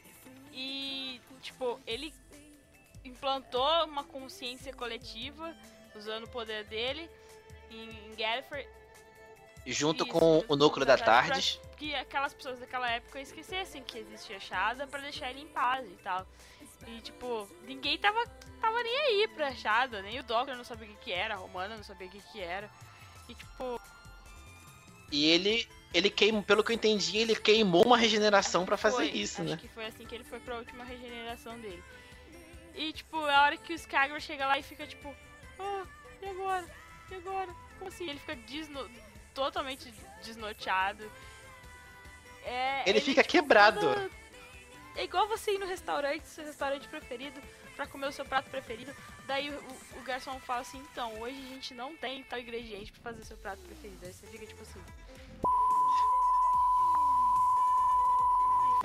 Speaker 3: E, tipo, ele implantou uma consciência coletiva usando o poder dele em, em Gallifrey
Speaker 1: Junto
Speaker 3: Isso,
Speaker 1: com o núcleo da
Speaker 3: pra que aquelas pessoas daquela época esquecessem que existia Shada pra deixar ele em paz e tal. E tipo, ninguém tava, tava nem aí pra Shada, nem o Doctor não sabia o que, que era, a Romana não sabia o que, que era. E tipo,
Speaker 1: E ele, ele queimou, pelo que eu entendi, ele queimou uma regeneração pra fazer
Speaker 3: foi,
Speaker 1: isso,
Speaker 3: acho
Speaker 1: né?
Speaker 3: que foi assim que ele foi pra última regeneração dele. E tipo, é a hora que o Skagra chega lá e fica tipo, ah, e agora? E agora? Como assim? Ele fica desno totalmente desnorteado. É,
Speaker 1: Ele fica
Speaker 3: tipo,
Speaker 1: quebrado.
Speaker 3: todo- É igual você ir no restaurante, seu restaurante preferido, pra comer o seu prato preferido. Daí o, o- garçom fala assim, então, hoje a gente não tem tal ingrediente pra fazer seu prato preferido. Aí você fica tipo assim.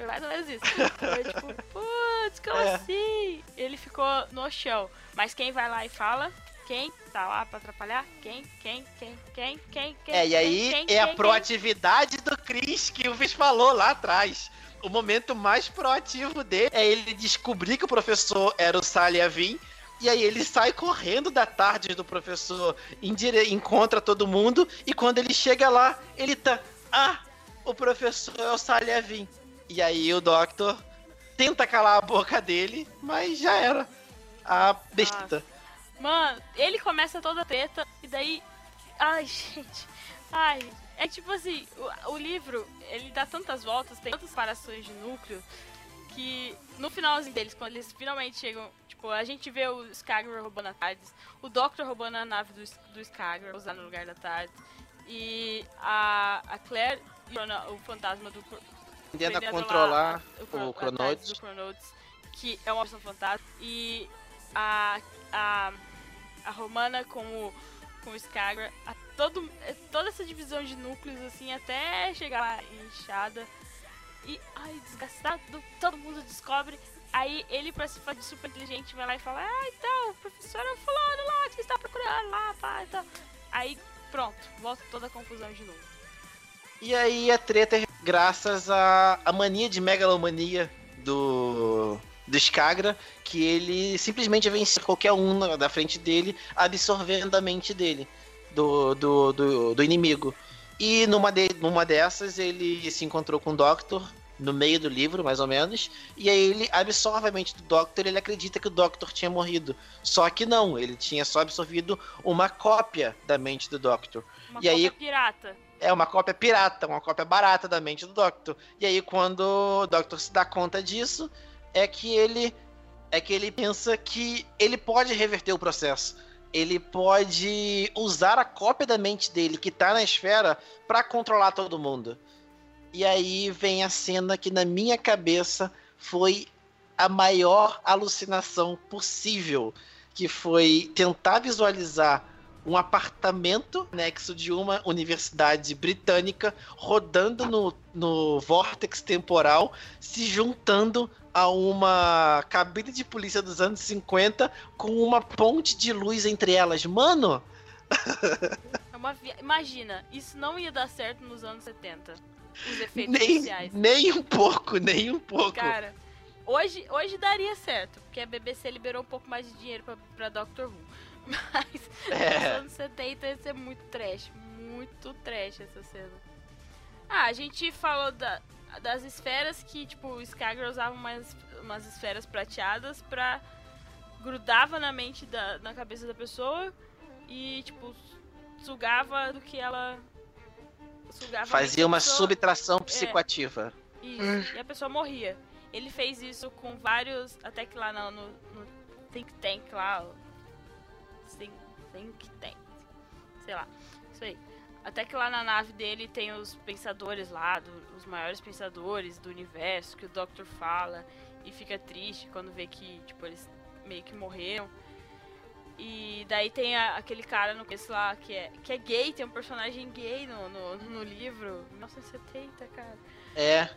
Speaker 3: Ou menos isso. Foi tipo, putz, como
Speaker 1: É.
Speaker 3: assim? Ele ficou no chão. Mas quem vai lá e fala? Quem tá lá pra atrapalhar? Quem? Quem? Quem? Quem? Quem? Quem?
Speaker 1: É, e aí
Speaker 3: quem, quem,
Speaker 1: é a
Speaker 3: quem,
Speaker 1: proatividade do Chris que o Viz falou lá atrás. O momento mais proativo dele é ele descobrir que o professor era o Saliavin. E aí ele sai correndo da tarde do professor, encontra todo mundo. E quando ele chega lá, ele tá. Ah, o professor é o Saliavin. E aí o Doctor tenta calar a boca dele, mas já era. A besta.
Speaker 3: Mano, ele começa toda treta e daí. Ai, gente. Ai. É tipo assim, o, o livro, ele dá tantas voltas, tem tantas separações de núcleo, que no finalzinho deles, quando eles finalmente chegam, tipo, a gente vê o Skagra roubando a Tardes, o Doctor roubando a nave do, do Skagra, usando no lugar da Tardes, e a, a Claire o fantasma do, Cro-
Speaker 1: Tentando
Speaker 3: prendendo
Speaker 1: controlar o
Speaker 3: a do Cronotes, que é uma versão fantástica. E a, a, a Romana com o, com o Skagra, a todo, é, toda essa divisão de núcleos, assim, até chegar lá Inchada. E, ai, desgastado, todo mundo descobre. Aí ele, pra se fazer super inteligente, vai lá e fala: Ah, então, o professor é o fulano lá que você está procurando lá, pá, então. Aí, pronto, volta toda a confusão de novo.
Speaker 1: E aí a treta é graças à, à mania de megalomania do, do Skagra, que ele simplesmente vence qualquer um na- da frente dele, absorvendo a mente dele, do, do, do, do inimigo. E numa, de, numa dessas ele se encontrou com o Doctor no meio do livro, mais ou menos, e aí ele absorve a mente do Doctor, ele acredita que o Doctor tinha morrido. Só que não, ele tinha só absorvido uma cópia da mente do Doctor.
Speaker 3: Uma
Speaker 1: E aí-
Speaker 3: cópia pirata.
Speaker 1: É uma cópia pirata, uma cópia barata da mente do Doctor. E aí quando o Doctor se dá conta disso, é que ele é que ele pensa que ele pode reverter o processo. Ele pode usar a cópia da mente dele que tá na esfera pra controlar todo mundo. E aí vem a cena que na minha cabeça foi a maior alucinação possível, que foi tentar visualizar um apartamento nexo de uma universidade britânica rodando no, no vórtex temporal, se juntando a uma cabine de polícia dos anos 50 com uma ponte de luz entre elas. Mano,
Speaker 3: É via- Imagina, isso não ia dar certo nos anos 70. Os efeitos
Speaker 1: nem,
Speaker 3: especiais.
Speaker 1: nem um pouco, nem um pouco.
Speaker 3: Cara, hoje, hoje daria certo, porque a BBC liberou um pouco mais de dinheiro pra, pra Doctor Who. Mas nos
Speaker 1: É.
Speaker 3: anos 70 ia ser muito trash. Muito trash essa cena. Ah, a gente falou da- das esferas que, tipo, o Skagra usava umas, umas esferas prateadas pra. grudava na mente da, na cabeça da pessoa e, tipo, sugava do que ela. Sugava
Speaker 1: Fazia uma
Speaker 3: pessoa.
Speaker 1: subtração psicoativa.
Speaker 3: Isso, e a pessoa morria. Ele fez isso com vários. Até que lá no, no, no Think Tank lá. Think, think Tank. Sei lá. Isso aí. Até que lá na nave dele tem os pensadores lá, do- os maiores pensadores do universo, que o Doctor fala e fica triste quando vê que, tipo, eles meio que morreram. E daí tem a- aquele cara no começo lá que é, que é gay, tem um personagem gay no, no, no livro. 1970, cara
Speaker 1: É,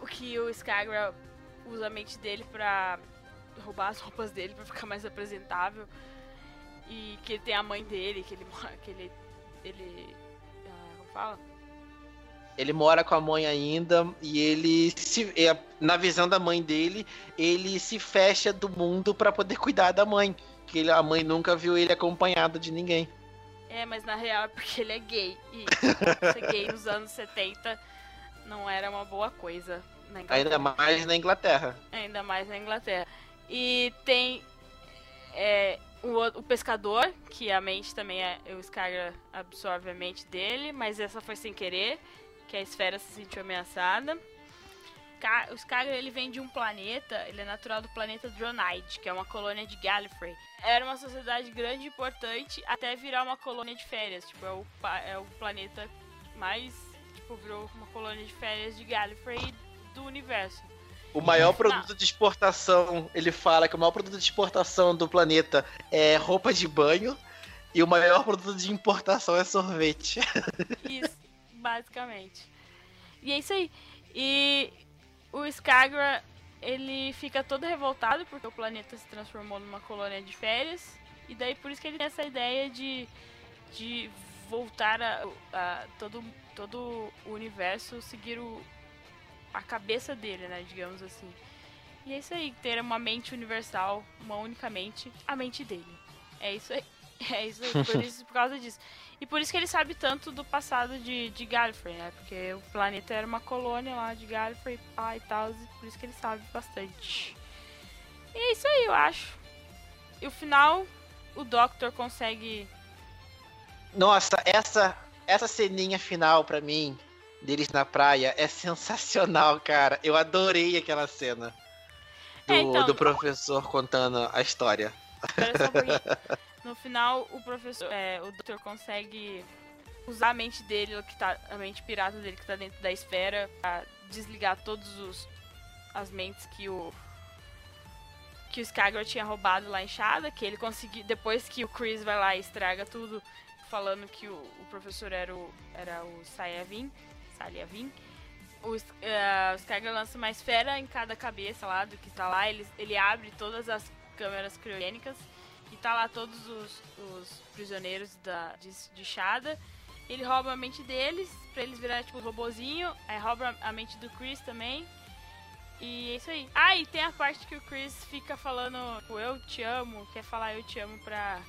Speaker 3: o que o Skagra usa a mente dele pra roubar as roupas dele pra ficar mais apresentável. E que tem a mãe dele, que ele que ele ele ah, como fala?
Speaker 1: ele mora com a mãe ainda e ele se é, na visão da mãe dele, ele se fecha do mundo pra poder cuidar da mãe, que ele- a mãe nunca viu ele acompanhado de ninguém.
Speaker 3: É, mas na real é porque ele é gay. E ser gay nos anos 70 não era uma boa coisa.
Speaker 1: Ainda mais na Inglaterra.
Speaker 3: Ainda mais na Inglaterra. E tem é, o, o- pescador, que a mente também é. O Skagra absorve a mente dele, mas essa foi sem querer, que a esfera se sentiu ameaçada. O Skagra ele vem de um planeta, ele é natural do planeta Dronide, que é uma colônia de Gallifrey. Era uma sociedade grande e importante até virar uma colônia de férias. Tipo, é o, é o planeta mais. Tipo, virou uma colônia de férias de Gallifrey do universo.
Speaker 1: O maior
Speaker 3: Não.
Speaker 1: produto de exportação, ele fala que o maior produto de exportação do planeta é roupa de banho e o maior produto de importação é sorvete.
Speaker 3: Isso, basicamente. E é isso aí. E o Skagra, ele fica todo revoltado porque o planeta se transformou numa colônia de férias. E daí por isso que ele tem essa ideia de, de voltar a, a todo, todo o universo seguir o, a cabeça dele, né? Digamos assim. E é isso aí, ter uma mente universal, uma única mente, a mente dele. É isso aí. É isso aí, por, isso, por causa disso. E por isso que ele sabe tanto do passado de, de Gallifrey, né? Porque o planeta era uma colônia lá de Gallifrey pá, e tal, e por isso que ele sabe bastante. E é isso aí, eu acho. E o final, o Doctor consegue.
Speaker 1: Nossa, essa essa ceninha final pra mim deles na praia é sensacional, cara. Eu adorei aquela cena do,
Speaker 3: É, então-
Speaker 1: do professor contando a história.
Speaker 3: No final, o professor, é, o Doctor consegue usar a mente dele, que tá, a mente pirata dele que tá dentro da esfera, pra desligar todos os as mentes que o que o Skagra tinha roubado lá em Shada, que ele conseguiu depois que o Chris vai lá e estraga tudo, falando que o, o professor era o era o Sayavin, Saliavin. O, S- eh, o Skagra lança uma esfera em cada cabeça lá do que tá lá, ele, ele abre todas as câmeras criogênicas e tá lá todos os, os prisioneiros da, de, de Shada. Ele rouba a mente deles pra eles virarem tipo robozinho. Aí rouba a mente do Chris também. E é isso aí. Ah, e tem a parte que o Chris fica falando tipo, eu te amo, quer falar eu te amo pra,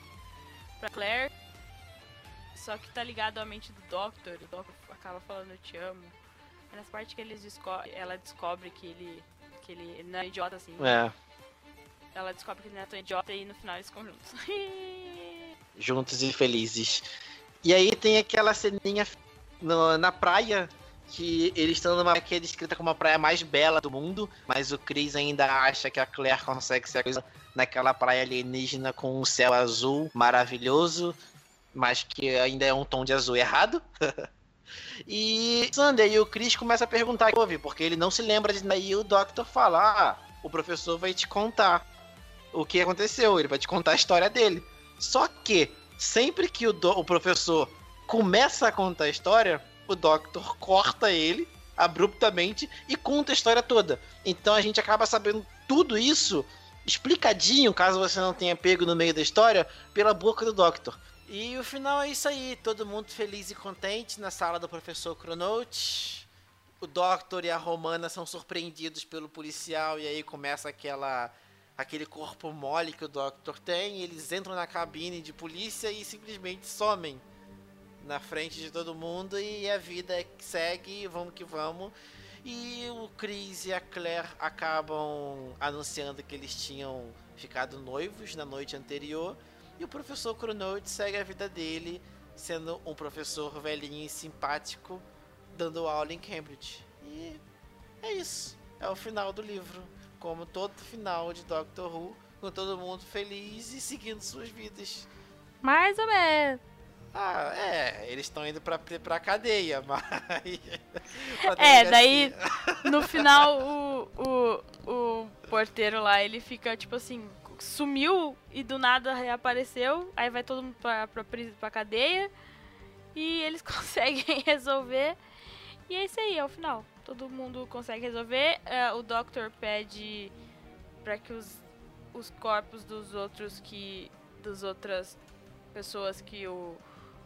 Speaker 3: pra Claire. Só que tá ligado à mente do Doctor. O Doctor acaba falando eu te amo. É nessa parte que eles desco ela descobre que ele, que ele não é idiota assim.
Speaker 1: É,
Speaker 3: Ela descobre que ele não é tão idiota e no final eles ficam juntos.
Speaker 1: juntos e felizes. E aí tem aquela ceninha no- na praia que eles estão numa que é descrita como a praia mais bela do mundo, mas o Chris ainda acha que a Claire consegue ser a coisa naquela praia alienígena com um céu azul maravilhoso, mas que ainda é um tom de azul errado. e Sander e o Chris começam a perguntar o que porque ele não se lembra de daí o Doctor fala: "Ah, o professor vai te contar o que aconteceu, ele vai te contar a história dele". Só que sempre que o, do- o professor começa a contar a história, o Doctor corta ele abruptamente e conta a história toda. Então a gente acaba sabendo tudo isso explicadinho, caso você não tenha pego no meio da história, pela boca do Doctor. E o final é isso aí, todo mundo feliz e contente na sala do professor Cronote. O Doctor e a Romana são surpreendidos pelo policial e aí começa aquela aquele corpo mole que o Doctor tem, eles entram na cabine de polícia e simplesmente somem na frente de todo mundo e a vida segue, vamos que vamos. E o Chris e a Claire acabam anunciando que eles tinham ficado noivos na noite anterior e o professor Cronote segue a vida dele, sendo um professor velhinho e simpático, dando aula em Cambridge. E é isso, é o final do livro como todo final de Doctor Who, com todo mundo feliz e seguindo suas vidas.
Speaker 3: Mais ou menos.
Speaker 1: Ah, é, eles estão indo pra, pra cadeia, mas. pra
Speaker 3: É, daí no final o, o, o porteiro lá, ele fica tipo assim, sumiu e do nada reapareceu, aí vai todo mundo pra, pra, pra cadeia e eles conseguem resolver. E é isso aí, é o final. Todo mundo consegue resolver. É, o Doctor pede pra que os, os corpos dos outros que. das outras pessoas que o,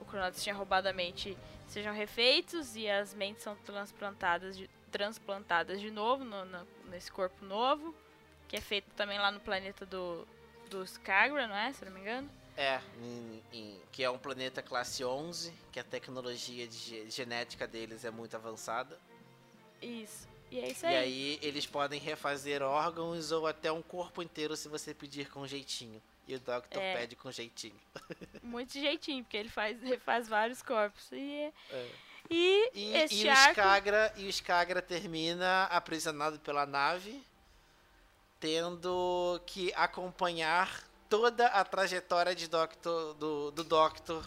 Speaker 3: o Cronotus tinha roubado a mente sejam refeitos e as mentes são transplantadas de, transplantadas de novo no- no- nesse corpo novo, que é feito também lá no planeta do, do Skagra, não é? Se não me engano.
Speaker 1: É, em- em- que é um planeta classe 11, que a tecnologia de ge- genética deles é muito avançada.
Speaker 3: Isso. E é isso
Speaker 1: E
Speaker 3: aí.
Speaker 1: aí eles podem refazer órgãos ou até um corpo inteiro se você pedir com jeitinho. E o Doctor
Speaker 3: É.
Speaker 1: pede com jeitinho.
Speaker 3: Muito jeitinho, porque ele faz, refaz vários corpos. E,
Speaker 1: É.
Speaker 3: e,
Speaker 1: E, e o
Speaker 3: arco.
Speaker 1: Skagra, e o Skagra termina aprisionado pela nave, tendo que acompanhar toda a trajetória de Doctor, do, do Doctor,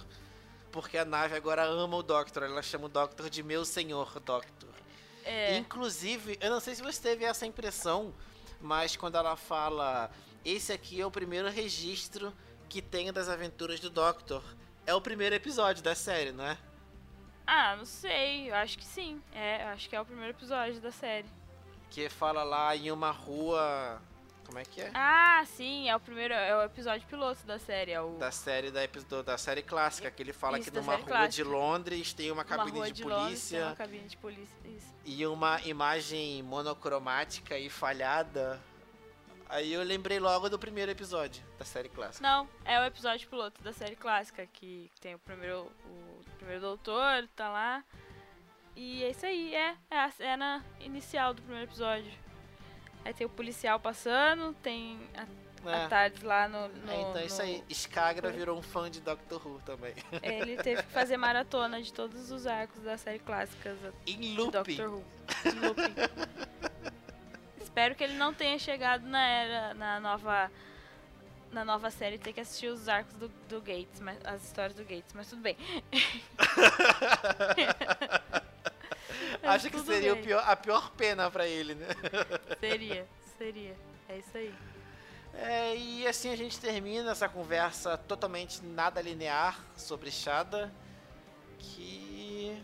Speaker 1: porque a nave agora ama o Doctor, ela chama o Doctor de meu senhor Doctor.
Speaker 3: É,
Speaker 1: Inclusive, eu não sei se você teve essa impressão, mas quando ela fala, esse aqui é o primeiro registro que tenho das aventuras do Doctor, é o primeiro episódio da série, não é?
Speaker 3: Ah, não sei. Eu acho que sim. É, acho que é o primeiro episódio da série.
Speaker 1: Que fala lá em uma rua. Como é que é?
Speaker 3: Ah, sim, é o primeiro. É o episódio piloto da série. É o.
Speaker 1: Da série da, do- da série clássica, que ele fala
Speaker 3: Isso,
Speaker 1: que numa rua de
Speaker 3: clássica.
Speaker 1: Londres tem uma
Speaker 3: uma
Speaker 1: cabine
Speaker 3: rua
Speaker 1: de,
Speaker 3: Londres, tem
Speaker 1: polícia
Speaker 3: uma cabine de polícia. Isso.
Speaker 1: e uma imagem monocromática e falhada. Aí eu lembrei logo do primeiro episódio da série clássica.
Speaker 3: Não, é o episódio piloto da série clássica, que tem o primeiro, o primeiro doutor, tá lá. E é isso aí, é, é a cena inicial do primeiro episódio. Aí tem o policial passando, tem a, a
Speaker 1: É.
Speaker 3: Tardes lá no. no-
Speaker 1: É, então é isso
Speaker 3: no-
Speaker 1: aí. Skagra virou um fã de Doctor Who também.
Speaker 3: Ele teve que fazer maratona de todos os arcos da série clássica
Speaker 1: em looping.
Speaker 3: Doctor Who. Em looping. Espero que ele não tenha chegado na era, na nova na nova série ter que assistir os arcos do, do Gates, mas, as histórias do Gates, mas tudo bem. Mas
Speaker 1: Acho que seria pior- a pior pena pra ele, né?
Speaker 3: Seria, seria. É isso aí.
Speaker 1: É, e assim a gente termina essa conversa totalmente nada linear sobre Shada. Que.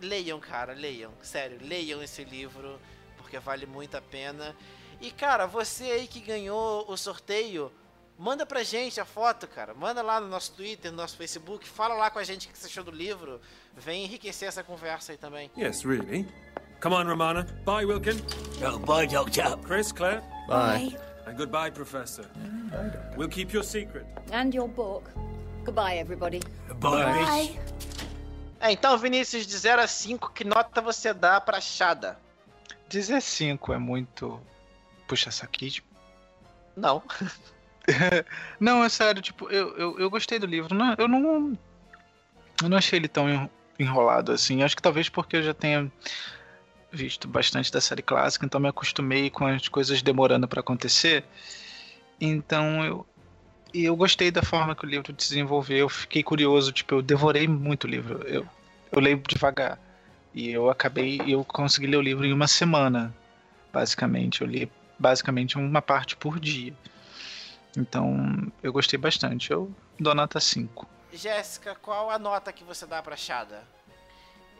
Speaker 1: Leiam, cara, leiam. Sério, leiam esse livro, porque vale muito a pena. E, cara, você aí que ganhou o sorteio, manda pra gente a foto, cara. Manda lá no nosso Twitter, no nosso Facebook. Fala lá com a gente o que você achou do livro. Vem enriquecer essa conversa aí também.
Speaker 5: Yes, really. Come on, Romana. Bye, Wilkin.
Speaker 6: Oh, bye, Doctor.
Speaker 5: Chris, Claire.
Speaker 7: Bye.
Speaker 5: And goodbye, Professor. We'll keep your secret.
Speaker 8: And your book. Goodbye, everybody.
Speaker 6: Bye.
Speaker 7: Bye.
Speaker 1: É, então, Vinícius, de 0 a 5, que nota você dá pra Chada?
Speaker 2: 15 é muito. Puxa saquismo.
Speaker 1: Não.
Speaker 2: Não, é sério, tipo, eu, eu, eu gostei do livro. Não, eu não. Eu não achei ele tão enrolado assim. Acho que talvez porque eu já tenha visto bastante da série clássica, então me acostumei com as coisas demorando pra acontecer. Então eu. E eu gostei da forma que o livro desenvolveu. Eu fiquei curioso, tipo, eu devorei muito o livro. Eu, eu leio devagar. E eu acabei. Eu consegui ler o livro em uma semana, basicamente. Eu li basicamente uma parte por dia. Então, eu gostei bastante. Eu dou nota 5.
Speaker 1: Jéssica, qual a nota que você dá pra Chada?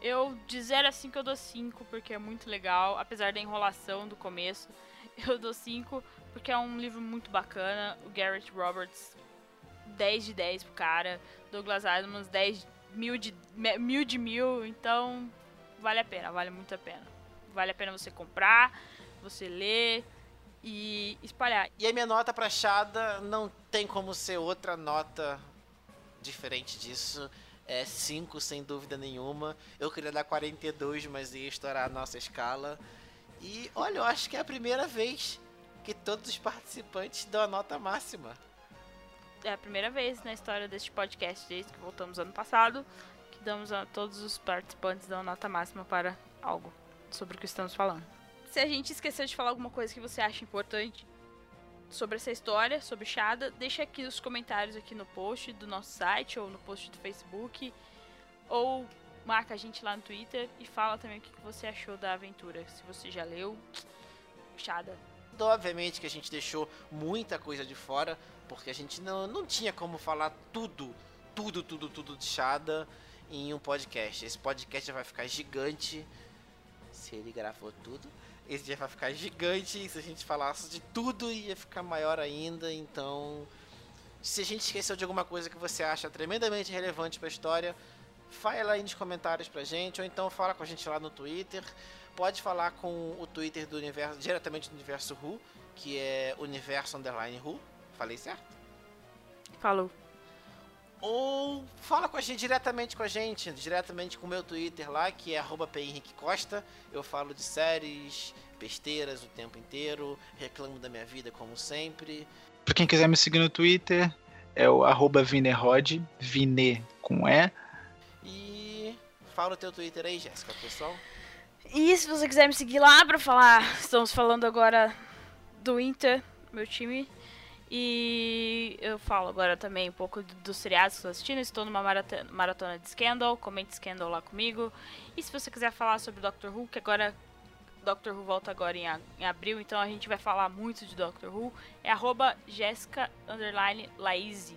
Speaker 3: Eu, de 0 a 5, eu dou 5, porque é muito legal, apesar da enrolação do começo. Eu dou 5, porque é um livro muito bacana. O Garrett Roberts, 10 de 10 pro cara. Douglas Adams, 10 mil de, mil de mil. Então, vale a pena, vale muito a pena. Vale a pena você comprar, você ler e espalhar.
Speaker 1: E a minha nota pra Chada não tem como ser outra nota diferente disso. É 5, sem dúvida nenhuma. Eu queria dar 42, mas ia estourar a nossa escala. E olha, eu acho que é a primeira vez que todos os participantes dão a nota máxima.
Speaker 3: É a primeira vez na história deste podcast, desde que voltamos ano passado, que damos a todos os participantes dão nota máxima para algo sobre o que estamos falando. Se a gente esqueceu de falar alguma coisa que você acha importante sobre essa história, sobre Shada, deixa aqui nos comentários aqui no post do nosso site ou no post do Facebook ou marca a gente lá no Twitter e fala também o que você achou da aventura. Se você já leu, Shada.
Speaker 1: Obviamente que a gente deixou muita coisa de fora, porque a gente não, não tinha como falar tudo, tudo, tudo, tudo de Shada em um podcast. Esse podcast já vai ficar gigante. Se ele gravou tudo, esse já vai ficar gigante. E se a gente falasse de tudo, ia ficar maior ainda. Então, se a gente esqueceu de alguma coisa que você acha tremendamente relevante para a história, fala aí nos comentários pra gente, ou então fala com a gente lá no Twitter. Pode falar com o Twitter do universo, diretamente do universo Who, que é universo underline Who. Falei certo?
Speaker 3: Falou.
Speaker 1: Ou fala com a gente diretamente com a gente, diretamente com o meu Twitter lá, que é arroba P. Henrique Costa. Eu falo de séries, besteiras o tempo inteiro, reclamo da minha vida como sempre.
Speaker 2: Pra quem quiser me seguir no Twitter, é o arroba Vinerod, Vine com E.
Speaker 1: E fala o teu Twitter aí, Jéssica, pessoal.
Speaker 3: E se você quiser me seguir lá pra falar, estamos falando agora do Inter, meu time. E eu falo agora também um pouco do- dos seriados que estou assistindo. Estou numa maratona de Scandal, comente Scandal lá comigo. E se você quiser falar sobre Doctor Who, que agora Doctor Who volta agora em, em abril, então a gente vai falar muito de Doctor Who. É arroba Jéssica underline Laíse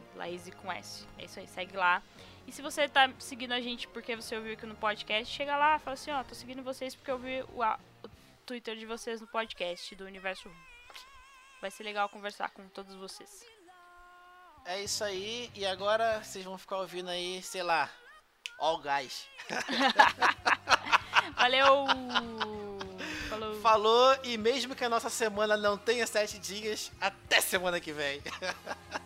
Speaker 3: com S. É isso aí, segue lá. E se você tá seguindo a gente porque você ouviu aqui no podcast, chega lá fala assim, ó, tô seguindo vocês porque eu vi o, a- o Twitter de vocês no podcast do Universo Who. Vai ser legal conversar com todos vocês.
Speaker 1: É isso aí, e agora vocês vão ficar ouvindo aí, sei lá, All Guys.
Speaker 3: Valeu! Falou!
Speaker 1: Falou, e mesmo que a nossa semana não tenha sete dias, até semana que vem.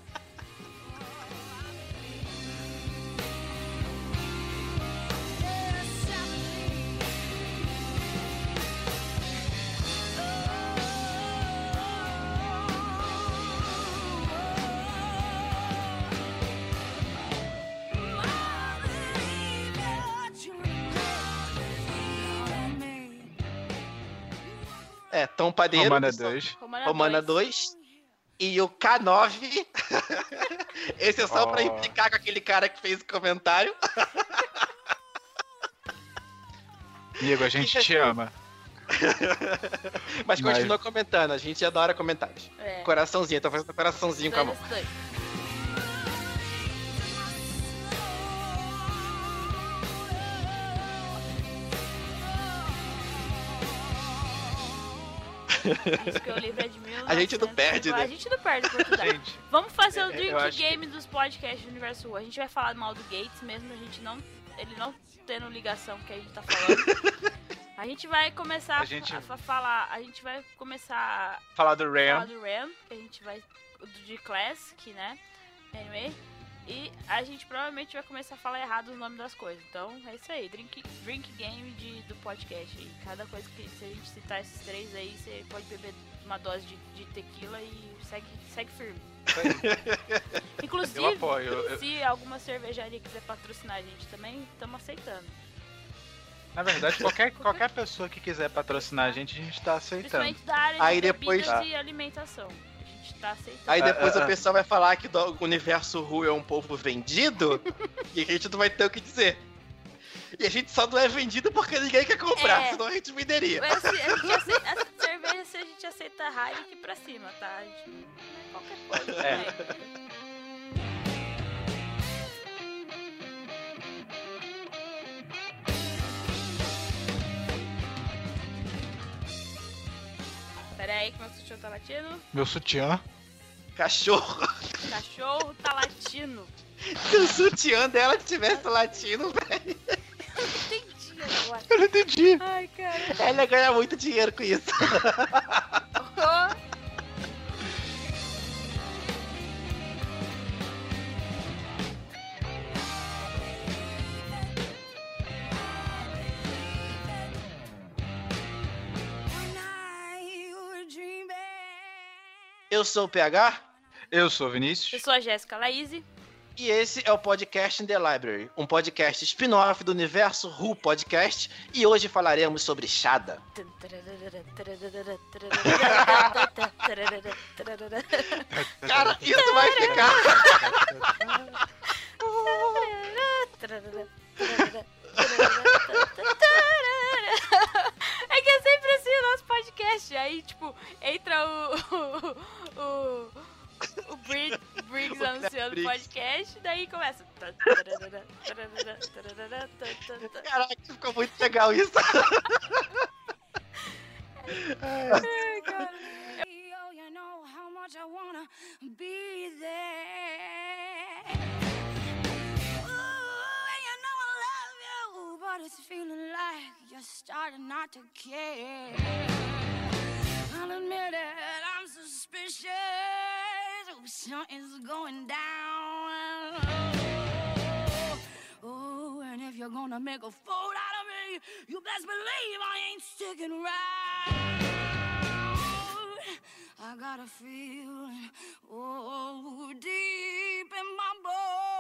Speaker 1: É, Tom Padeiro.
Speaker 2: Romana
Speaker 1: que só-
Speaker 2: 2.
Speaker 3: Romana,
Speaker 1: Romana 2. E o K9. Esse é só pra
Speaker 2: Oh.
Speaker 1: implicar com aquele cara que fez o comentário.
Speaker 2: Amigo, a gente te ama.
Speaker 1: Mas
Speaker 2: Mas-
Speaker 1: continua comentando, a gente adora comentários.
Speaker 3: É.
Speaker 1: Coraçãozinho, tô fazendo coraçãozinho com a mão.
Speaker 3: Dois, porque o livro é de 1900.
Speaker 1: A gente não perde, né?
Speaker 3: A gente não perde.
Speaker 2: Gente,
Speaker 3: Vamos fazer o drink game dos podcasts do Universo U. A gente vai falar mal do Gates mesmo, a gente não. Ele não tendo ligação com o que a gente tá falando. A gente vai começar
Speaker 2: A
Speaker 3: a,
Speaker 2: gente-
Speaker 3: a fa- falar. A gente vai começar
Speaker 2: falar do
Speaker 3: a falar
Speaker 2: Ram.
Speaker 3: do Ram, que a gente vai. Do de Class, que né? Anyway. E a gente provavelmente vai começar a falar errado o nome das coisas. Então é isso aí, drink, drink game de, do podcast. aí. cada coisa que se a gente citar esses três aí, você pode beber uma dose de, de tequila e segue, segue firme. Inclusive,
Speaker 2: Eu apoio. eu- eu-
Speaker 3: se alguma cervejaria quiser patrocinar a gente também, estamos aceitando.
Speaker 2: na verdade, qualquer, qualquer pessoa que quiser patrocinar a gente, a gente tá aceitando.
Speaker 3: Principalmente da área
Speaker 1: Aí
Speaker 3: de
Speaker 1: depois-
Speaker 3: bebidas e alimentação. A tá aceitando.
Speaker 1: Aí depois
Speaker 2: Ah, ah,
Speaker 1: o
Speaker 2: ah.
Speaker 1: pessoal vai falar que o universo Ru é um povo vendido e a gente não vai ter o que dizer. E a gente só não é vendido porque ninguém quer comprar,
Speaker 3: É.
Speaker 1: senão a gente venderia.
Speaker 3: Mas, assim, a gente aceita, essa cerveja se a gente aceita Heineken pra cima, tá? A gente não é qualquer coisa.
Speaker 2: É.
Speaker 3: também. Pera aí que meu cachorro tá latindo.
Speaker 2: Meu sutiã.
Speaker 1: Cachorro.
Speaker 3: Cachorro tá latindo.
Speaker 1: Se o sutiã dela tivesse latino, velho,
Speaker 3: Entendi agora.
Speaker 2: Eu não entendi.
Speaker 3: Ai, cara.
Speaker 1: ela ia ganhar muito dinheiro com isso. Eu sou o PH
Speaker 2: Eu sou o
Speaker 3: Eu
Speaker 2: Vinícius.
Speaker 3: sou a Jéssica Laíse.
Speaker 1: e esse é o Podcast in the Library, um podcast spin-off do universo Ru Podcast, e hoje falaremos sobre Shada. Cara, isso vai ficar.
Speaker 3: É que é sempre o nosso podcast. Aí, tipo, entra o. O. o, o Brig- Briggs
Speaker 1: O
Speaker 3: anunciando o
Speaker 1: Briggs.
Speaker 3: podcast, daí começa.
Speaker 1: Caraca, ficou muito legal isso.
Speaker 3: Ai, cara.
Speaker 7: You know how much I wanna be there. But it's feeling like you're starting not to care. I'll admit it, I'm suspicious. Oh, something's going down. Oh, and if you're gonna make a fool out of me, you best believe I ain't sticking around. I got a feeling, oh, deep in my bones.